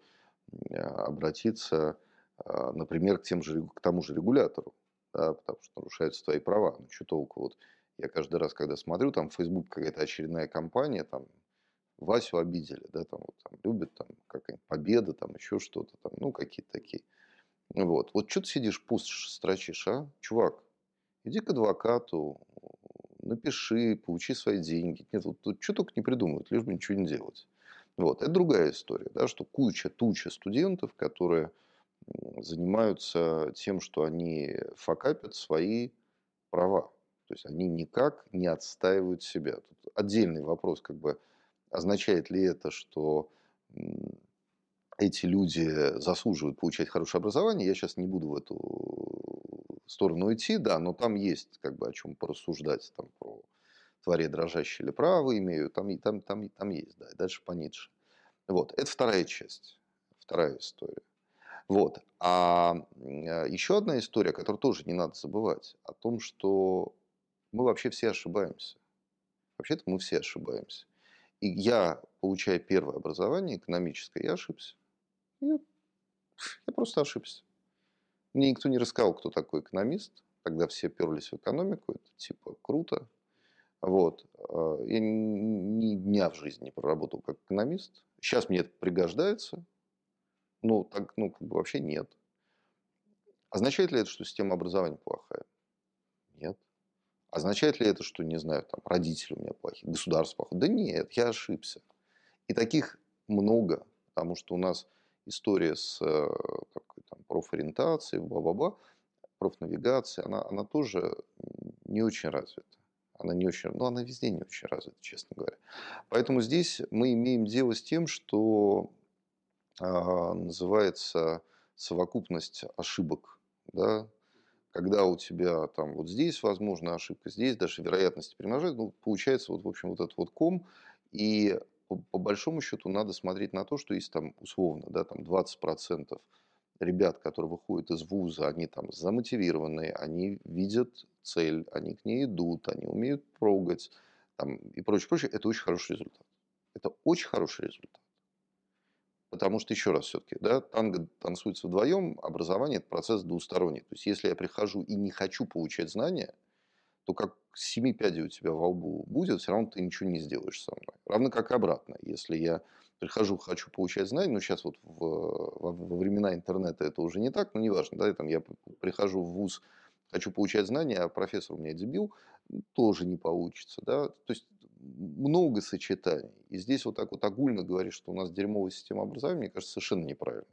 обратиться, э, например, к, тем же, к тому же регулятору, да, потому что нарушаются твои права. Ну, что толку? Вот я каждый раз, когда смотрю, там Facebook какая-то очередная компания, там Васю обидели, да, там, вот, там любят, там, какая-нибудь победа, там, еще что-то, там, ну, какие-то такие. Вот. Вот что ты сидишь, пуст строчишь, а? Чувак, иди к адвокату, напиши, получи свои деньги. Нет, вот тут что только не придумывают, лишь бы ничего не делать. Вот. Это другая история, да, что куча, туча студентов, которые занимаются тем, что они факапят свои права. То есть они никак не отстаивают себя. Тут отдельный вопрос, как бы, означает ли это, что эти люди заслуживают получать хорошее образование. Я сейчас не буду в эту сторону идти, да, но там есть как бы о чем порассуждать, там про твари дрожащие или право имею, там, там, там, там есть, да, и дальше по Ницше. Вот, это вторая часть, вторая история. Вот. А еще одна история, которую тоже не надо забывать, о том, что мы вообще все ошибаемся. Вообще-то мы все ошибаемся. И я, получая первое образование экономическое, я ошибся. Я, я просто ошибся. Мне никто не рассказал, кто такой экономист. Тогда все перлись в экономику. Это типа круто. Вот. А, я ни дня в жизни не проработал как экономист. Сейчас мне это пригождается. Ну, так, ну, как бы вообще нет. Означает ли это, что система образования плохая? Нет. Означает ли это, что, не знаю, там, родители у меня плохие, государство плохое? Да нет, я ошибся. И таких много, потому что у нас история с э, какой, там, профориентацией, бла-бла-бла, профнавигацией, она, она тоже не очень развита. Она не очень, ну, она везде не очень развита, честно говоря. Поэтому здесь мы имеем дело с тем, что а, называется совокупность ошибок, да, когда у тебя там вот здесь возможна ошибка, здесь даже вероятности примножают, ну, получается вот, в общем, вот этот вот ком, и по, по большому счету надо смотреть на то, что есть там условно, да, там 20% ребят, которые выходят из вуза, они там замотивированные, они видят цель, они к ней идут, они умеют прогать там, и прочее, прочее, это очень хороший результат. Это очень хороший результат. Потому что, еще раз все-таки, да, танго танцуется вдвоем, образование – это процесс двусторонний. То есть, если я прихожу и не хочу получать знания, то как семи пядей у тебя во лбу будет, все равно ты ничего не сделаешь со мной. Равно как обратно. Если я прихожу, хочу получать знания, ну, сейчас вот в, во, во времена интернета это уже не так, но неважно, да, там я прихожу в ВУЗ, хочу получать знания, а профессор у меня дебил, тоже не получится, да. То есть, много сочетаний. И здесь вот так вот огульно говорить, что у нас дерьмовая система образования, мне кажется, совершенно неправильно.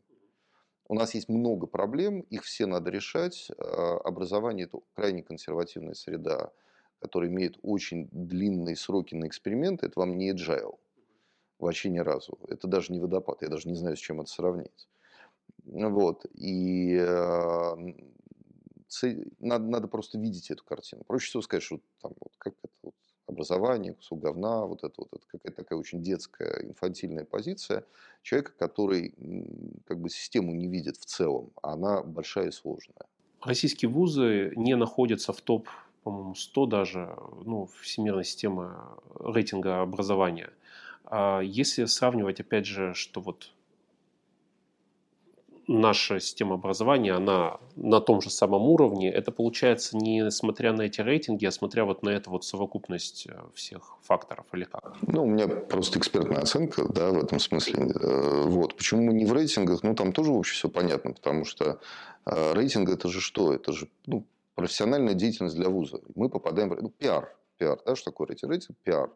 У нас есть много проблем, их все надо решать. А, образование – это крайне консервативная среда, которая имеет очень длинные сроки на эксперименты. Это вам не agile. Вообще ни разу. Это даже не водопад. Я даже не знаю, с чем это сравнить. Вот. И а, надо, надо просто видеть эту картину. Проще всего сказать, что там вот как это вот образование, кусок говна, вот это вот это какая-то такая очень детская, инфантильная позиция человека, который как бы систему не видит в целом, а она большая и сложная. Российские вузы не находятся в топ, по-моему, 100 даже, ну, всемирной системы рейтинга образования. А если сравнивать, опять же, что вот наша система образования, она на том же самом уровне, это получается не смотря на эти рейтинги, а смотря вот на эту вот совокупность э, всех факторов или как? Ну, у меня просто экспертная оценка, да, в этом смысле. Э, вот. Почему мы не в рейтингах? Ну, там тоже, в общем, все понятно, потому что э, рейтинг это же что? Это же ну, профессиональная деятельность для вуза. Мы попадаем в... Ну, пиар. Пиар, да, что такое рейтинг? Рейтинг – пиар.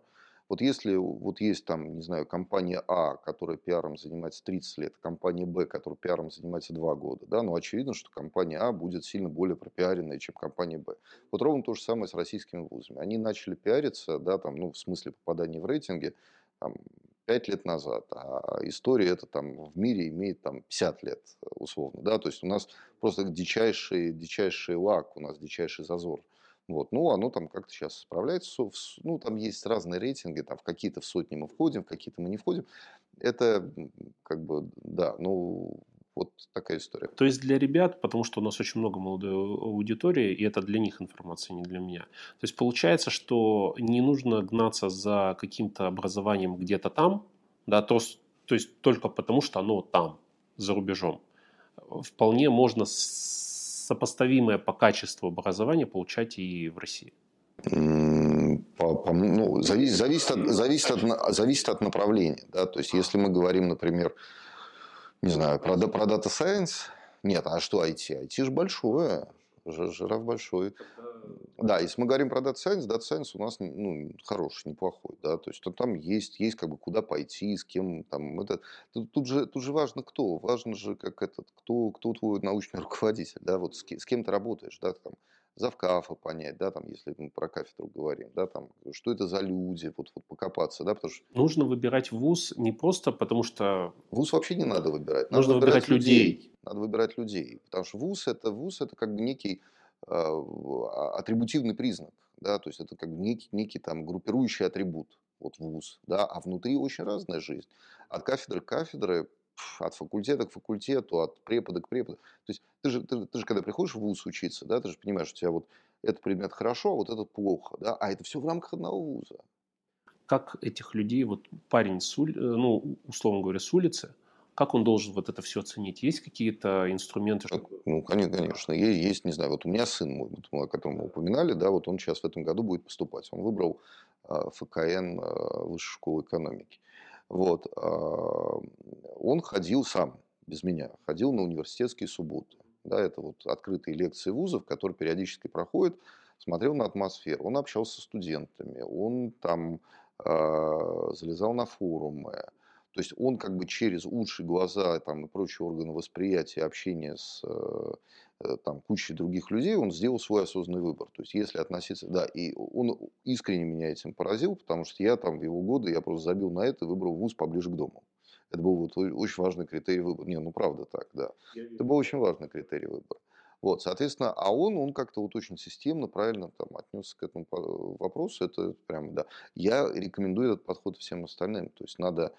Вот если вот есть там, не знаю, компания А, которая пиаром занимается 30 лет, компания Б, которая пиаром занимается 2 года, да, ну очевидно, что компания А будет сильно более пропиаренная, чем компания Б. Вот ровно то же самое с российскими вузами. Они начали пиариться, да, там, ну, в смысле попадания в рейтинги, там, 5 лет назад, а история это там в мире имеет там 50 лет условно, да, то есть у нас просто дичайший, дичайший лак, у нас дичайший зазор. Вот. Ну, оно там как-то сейчас справляется. Ну, там есть разные рейтинги, там в какие-то в сотни мы входим, в какие-то мы не входим. Это как бы, да, ну, Вот такая история. То есть для ребят, потому что у нас очень много молодой аудитории, и это для них информация, не для меня. То есть получается, что не нужно гнаться за каким-то образованием где-то там, да, то, то есть только потому, что оно там, за рубежом. Вполне можно сопоставимое по качеству образования получать и в России. По, по, ну, зависит, зависит, от, зависит, от, зависит от направления. Да? То есть, если мы говорим, например, не знаю, про, про Data Science, нет, а что IT? IT же большое, жираф большой. Да, если мы говорим про Data Science, Data Science у нас ну, хороший, неплохой. Да? То есть, там есть, есть как бы куда пойти, с кем там. Это, тут, тут, же, тут же важно кто. Важно же, как этот, кто, кто твой научный <laughs> руководитель, да, вот с, с кем ты работаешь, да, там, завкафа понять, да, там, если мы про кафедру говорим, да, там, что это за люди, вот, вот покопаться, да, потому что... Нужно выбирать вуз не просто потому, что... Вуз вообще не надо выбирать. Надо Нужно выбирать, выбирать людей. людей. Надо выбирать людей, потому что вуз это, вуз это как бы некий э, атрибутивный признак, да, то есть это как некий, некий там группирующий атрибут, вот вуз, да, а внутри очень разная жизнь. От кафедры к кафедре от факультета к факультету, от препода к преподу. То есть ты же, ты, ты же когда приходишь в ВУЗ учиться, да, ты же понимаешь, что у тебя вот этот предмет хорошо, а вот этот плохо, да, а это все в рамках одного вуза. Как этих людей, вот парень, с ули, э, ну, условно говоря, с улицы, как он должен вот это все оценить? Есть какие-то инструменты? Чтобы... Ну, конечно, конечно. Есть, не знаю, вот у меня сын мой, вот, о котором мы упоминали, да, вот он сейчас в этом году будет поступать. Он выбрал э, ФКН, э, Высшую школу экономики. Вот. А, он ходил сам, без меня, ходил на университетские субботы. Да, это вот открытые лекции вузов, которые периодически проходят, смотрел на атмосферу. Он общался с студентами, он там э, залезал на форумы. То есть он как бы через уши, глаза там, и прочие органы восприятия, общения с э, Э, там, кучей других людей, он сделал свой осознанный выбор. То есть, если относиться, да, и он искренне меня этим поразил, потому что я там в его годы, я просто забил на это и выбрал вуз поближе к дому. Это был вот очень важный критерий выбора. Не, ну правда так, да. Это был очень важный критерий выбора. Вот, соответственно, а он, он как-то вот очень системно, правильно там отнесся к этому вопросу. Это прям, да. Я рекомендую этот подход всем остальным. То есть, надо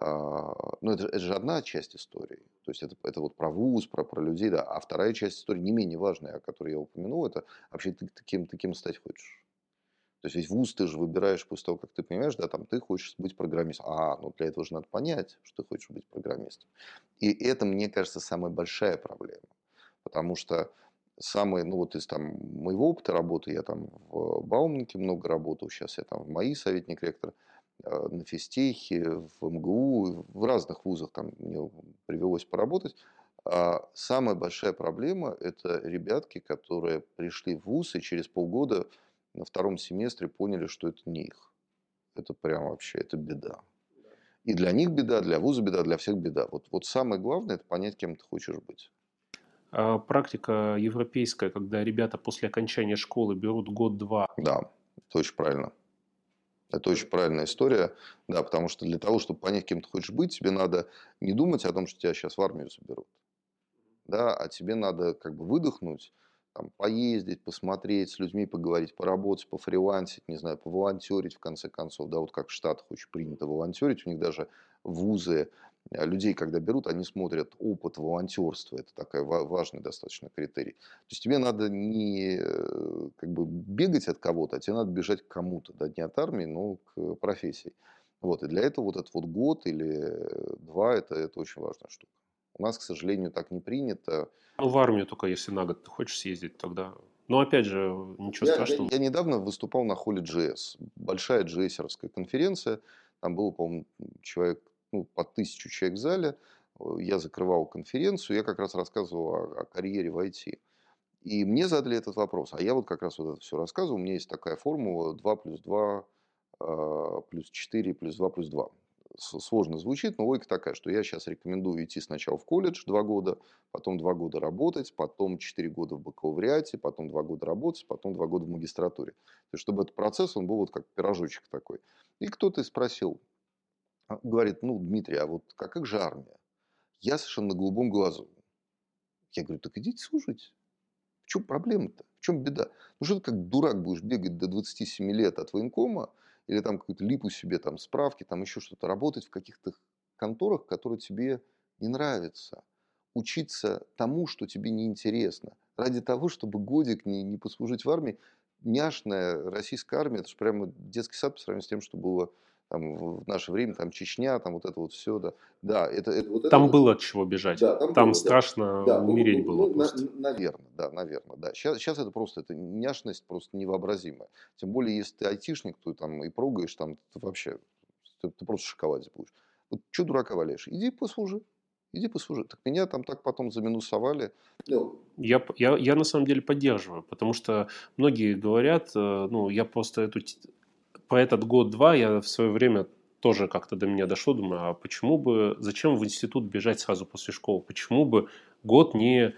ну, это, это же одна часть истории. То есть это, это вот про вуз, про, про людей, да. А вторая часть истории не менее важная, о которой я упомянул, это вообще ты, ты, кем, ты кем стать хочешь. То есть весь вуз ты же выбираешь после того, как ты понимаешь, да, там ты хочешь быть программистом. А, ну для этого же надо понять, что ты хочешь быть программистом. И это, мне кажется, самая большая проблема. Потому что самый, ну вот из там моего опыта работы, я там в Баумнике много работал, сейчас я там в МАИ советник ректора, на физтехе, в МГУ, в разных вузах там мне привелось поработать. А самая большая проблема – это ребятки, которые пришли в вуз и через полгода на втором семестре поняли, что это не их. Это прям вообще, это беда. И для них беда, для вуза беда, для всех беда. Вот, вот самое главное – это понять, кем ты хочешь быть. А практика европейская, когда ребята после окончания школы берут год-два. Да, это очень правильно. Это очень правильная история, да, потому что для того, чтобы понять, кем ты хочешь быть, тебе надо не думать о том, что тебя сейчас в армию заберут, да, а тебе надо как бы выдохнуть, там, поездить, посмотреть, с людьми поговорить, поработать, пофрилансить, не знаю, поволонтерить в конце концов, да, вот как в Штатах очень принято волонтерить, у них даже вузы людей, когда берут, они смотрят опыт волонтерства. Это такой важный достаточно критерий. То есть тебе надо не э, как бы бегать от кого-то, а тебе надо бежать к кому-то. Да, не от армии, но к профессии. Вот. И для этого вот этот вот год или два, это, это очень важная штука. У нас, к сожалению, так не принято. Ну, в армию только если на год ты хочешь съездить, тогда... Но опять же, ничего я, страшного. Я, я недавно выступал на холле GS. Большая джейсеровская конференция. Там было, по-моему, человек ну, по тысячу человек в зале. Э, я закрывал конференцию, я как раз рассказывал о, о карьере в IT. И мне задали этот вопрос. А я вот как раз вот это все рассказывал. У меня есть такая формула 2 плюс 2 э, плюс 4 плюс 2 плюс 2. Сложно звучит, но логика такая, что я сейчас рекомендую идти сначала в колледж 2 года, потом 2 года работать, потом 4 года в бакалавриате, потом 2 года работать, потом 2 года в магистратуре. То есть, чтобы этот процесс, он был вот как пирожочек такой. И кто-то спросил, а, говорит, ну, Дмитрий, а вот как, как же армия? Я совершенно на голубом глазу. Я говорю, так идите служить. В чем проблема-то? В чем беда? Ну что ты как дурак будешь бегать до 27 лет от военкома или там какую-то липу себе, там справки, там еще что-то, работать в каких-то конторах, которые тебе не нравятся. учиться тому, что тебе неинтересно. Ради того, чтобы годик не, не послужить в армии, няшная российская армия, это же прямо детский сад по сравнению с тем, что было там, в наше время, там Чечня, там вот это вот все, да. Да, это, это, вот там это, было от чего бежать. Да, там там было, страшно да. умереть ну, было ну, просто. На, наверное, да, наверное, да. Сейчас, сейчас это просто, это няшность просто невообразимая. Тем более, если ты айтишник, то там и прогаешь, там ты вообще, ты, ты просто шоколаде будешь. Вот что дурака валяешь? Иди послужи. Иди послужи. Так меня там так потом заминусовали. Ну. Я, я, я на самом деле поддерживаю, потому что многие говорят, э, ну, я просто эту по этот год-два я в свое время тоже как-то до меня дошло, думаю, а почему бы, зачем в институт бежать сразу после школы? Почему бы год не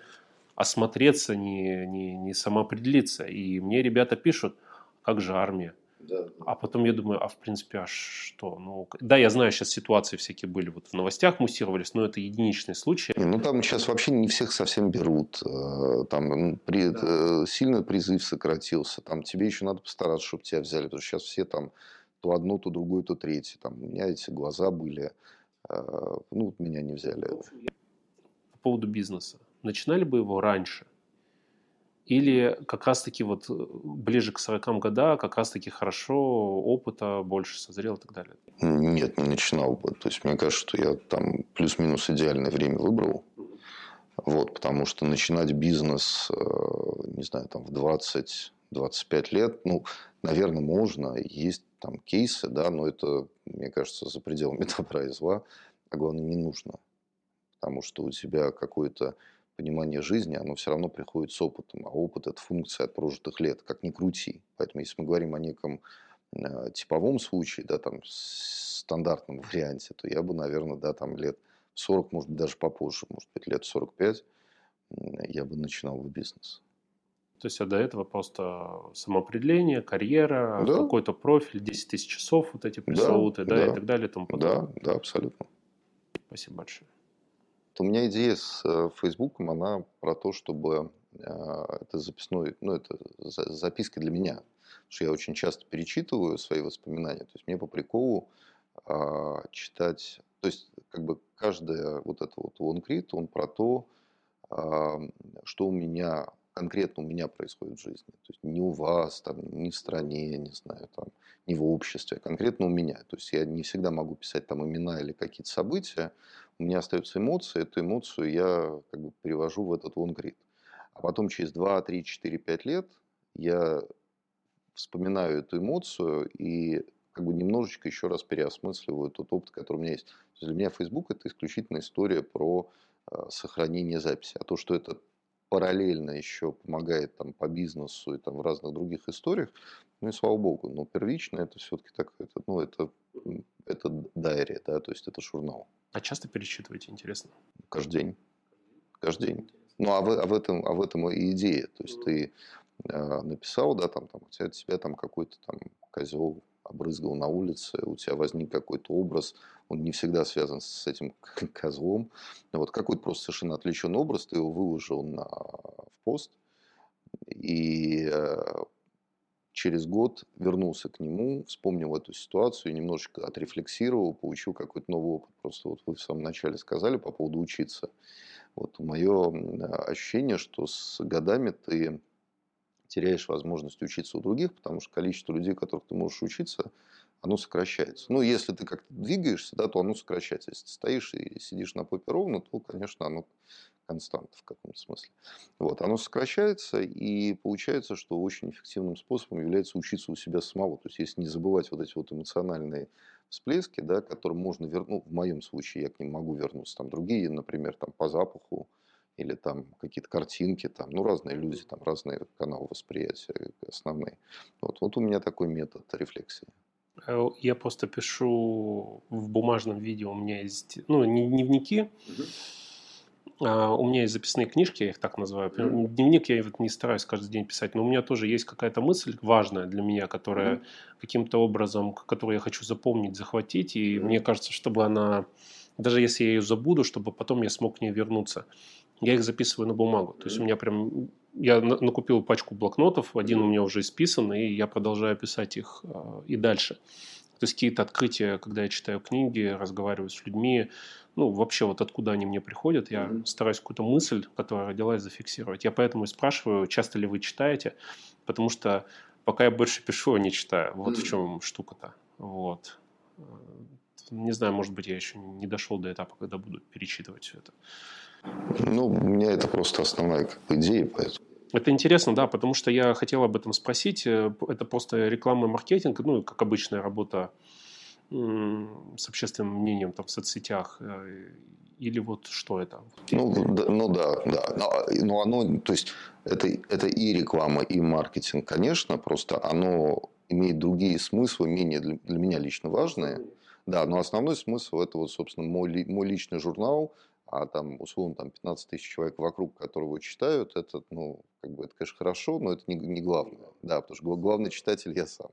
осмотреться, не, не, не самоопределиться? И мне ребята пишут, как же армия? Да. А потом я думаю, а в принципе, а что? Ну, да, я знаю, сейчас ситуации всякие были, вот в новостях муссировались, но это единичный случай. Ну, там сейчас вообще не всех совсем берут. Э, там при, да. Э, сильно призыв сократился. Там тебе еще надо постараться, чтобы тебя взяли. Потому что сейчас все там то одно, то другое, то третье. Там у меня эти глаза были. Э, ну, вот меня не взяли. По поводу бизнеса. Начинали бы его раньше? Или как раз-таки вот э, ближе к 40 годам как раз-таки хорошо, опыта больше созрел и так далее? Нет, не начинал бы. То есть, мне кажется, что я там плюс-минус идеальное время выбрал. Вот, потому что начинать бизнес, э, не знаю, там в 20-25 лет, ну, наверное, можно. Есть там кейсы, да, но это, мне кажется, за пределами <laughs> добра и зла. А главное, не нужно. Потому что у тебя какой-то понимание жизни, оно все равно приходит с опытом, а опыт – это функция от прожитых лет, как ни крути. Поэтому если мы говорим о неком э, типовом случае, да, там, стандартном варианте, то я бы, наверное, да, там лет 40, может быть, даже попозже, может быть, лет 45, я бы начинал бы бизнес. То есть, а до этого просто самоопределение, карьера, да. какой-то профиль, 10 тысяч часов, вот эти пресловутые, да, да, да, и так далее, и тому подобное. Да, да, абсолютно. Спасибо большое. У меня идея с э, Фейсбуком, она про то, чтобы а, это записной, ну, это записки для меня. Что я очень часто перечитываю свои воспоминания. То есть мне по приколу а, читать, то есть как бы каждая вот это вот лонгрид, он про то, а, что у меня конкретно у меня происходит в жизни. То есть не у вас, там, не в стране, не знаю, там, не в обществе, а конкретно у меня. То есть я не всегда могу писать там имена или какие-то события, у меня остаются эмоции, эту эмоцию я как бы перевожу в этот лонгрид. А потом через 2, 3, 4, 5 лет я вспоминаю эту эмоцию и как бы немножечко еще раз переосмысливаю тот опыт, который у меня есть. есть для меня Facebook это исключительно история про э, сохранение записи. А то, что это параллельно еще помогает там по бизнесу и там в разных других историях, ну и слава богу. Но первично это все-таки так, это, ну это, это дайри, да, то есть это журнал. А часто пересчитываете, интересно? Каждый день. Каждый день. Ну, а в, а в, этом, а в этом и идея. То есть ты э, написал, да, там, там, у тебя, тебя там какой-то там козел обрызгал на улице, у тебя возник какой-то образ, он не всегда связан с этим козлом. Вот какой-то просто совершенно отвлеченный образ, ты его выложил на, в пост, и э, через год вернулся к нему, вспомнил эту ситуацию, немножечко отрефлексировал, получил какой-то новый опыт. Просто вот вы в самом начале сказали по поводу учиться. Вот мое ощущение, что с годами ты теряешь возможность учиться у других, потому что количество людей, которых ты можешь учиться, оно сокращается. Ну, если ты как-то двигаешься, да, то оно сокращается. Если ты стоишь и сидишь на попе ровно, то, конечно, оно константа в каком-то смысле. Вот, оно сокращается, и получается, что очень эффективным способом является учиться у себя самого. То есть, если не забывать вот эти вот эмоциональные всплески, да, которым можно вернуть, ну, в моем случае я к ним могу вернуться, там другие, например, там по запаху, или там какие-то картинки, там, ну, разные люди, там, разные каналы восприятия основные. Вот, вот у меня такой метод рефлексии. Э, я просто пишу в бумажном виде, у меня есть, ну, не дневники, угу. А, у меня есть записные книжки, я их так называю. Mm-hmm. Дневник я вот не стараюсь каждый день писать, но у меня тоже есть какая-то мысль важная для меня, которая mm-hmm. каким-то образом, которую я хочу запомнить, захватить, и mm-hmm. мне кажется, чтобы она, даже если я ее забуду, чтобы потом я смог к ней вернуться. Я их записываю на бумагу. То есть у меня прям я накупил пачку блокнотов, один у меня уже исписан, и я продолжаю писать их э, и дальше. То есть какие-то открытия, когда я читаю книги, разговариваю с людьми, ну, вообще вот откуда они мне приходят, я mm-hmm. стараюсь какую-то мысль, которая родилась, зафиксировать. Я поэтому и спрашиваю, часто ли вы читаете, потому что пока я больше пишу, а не читаю. Вот mm-hmm. в чем штука-то. Вот. Не знаю, может быть, я еще не дошел до этапа, когда буду перечитывать все это. Ну, у меня это просто основная как бы, идея, поэтому. Это интересно, да, потому что я хотел об этом спросить. Э, это просто реклама и маркетинг, ну, как обычная работа с общественным мнением там, в соцсетях. Э, или вот что это? Ну, да, ну да, да. Но, но оно, то есть, это, это и реклама, и маркетинг, конечно, просто оно имеет другие смыслы, менее для, для меня лично важные. Да, но основной смысл это вот, собственно, мой, мой личный журнал, а там, условно, там 15 тысяч человек вокруг, которого читают, это, ну, как бы, это, конечно, хорошо, но это не, не главное. Да, потому что главный читатель я сам.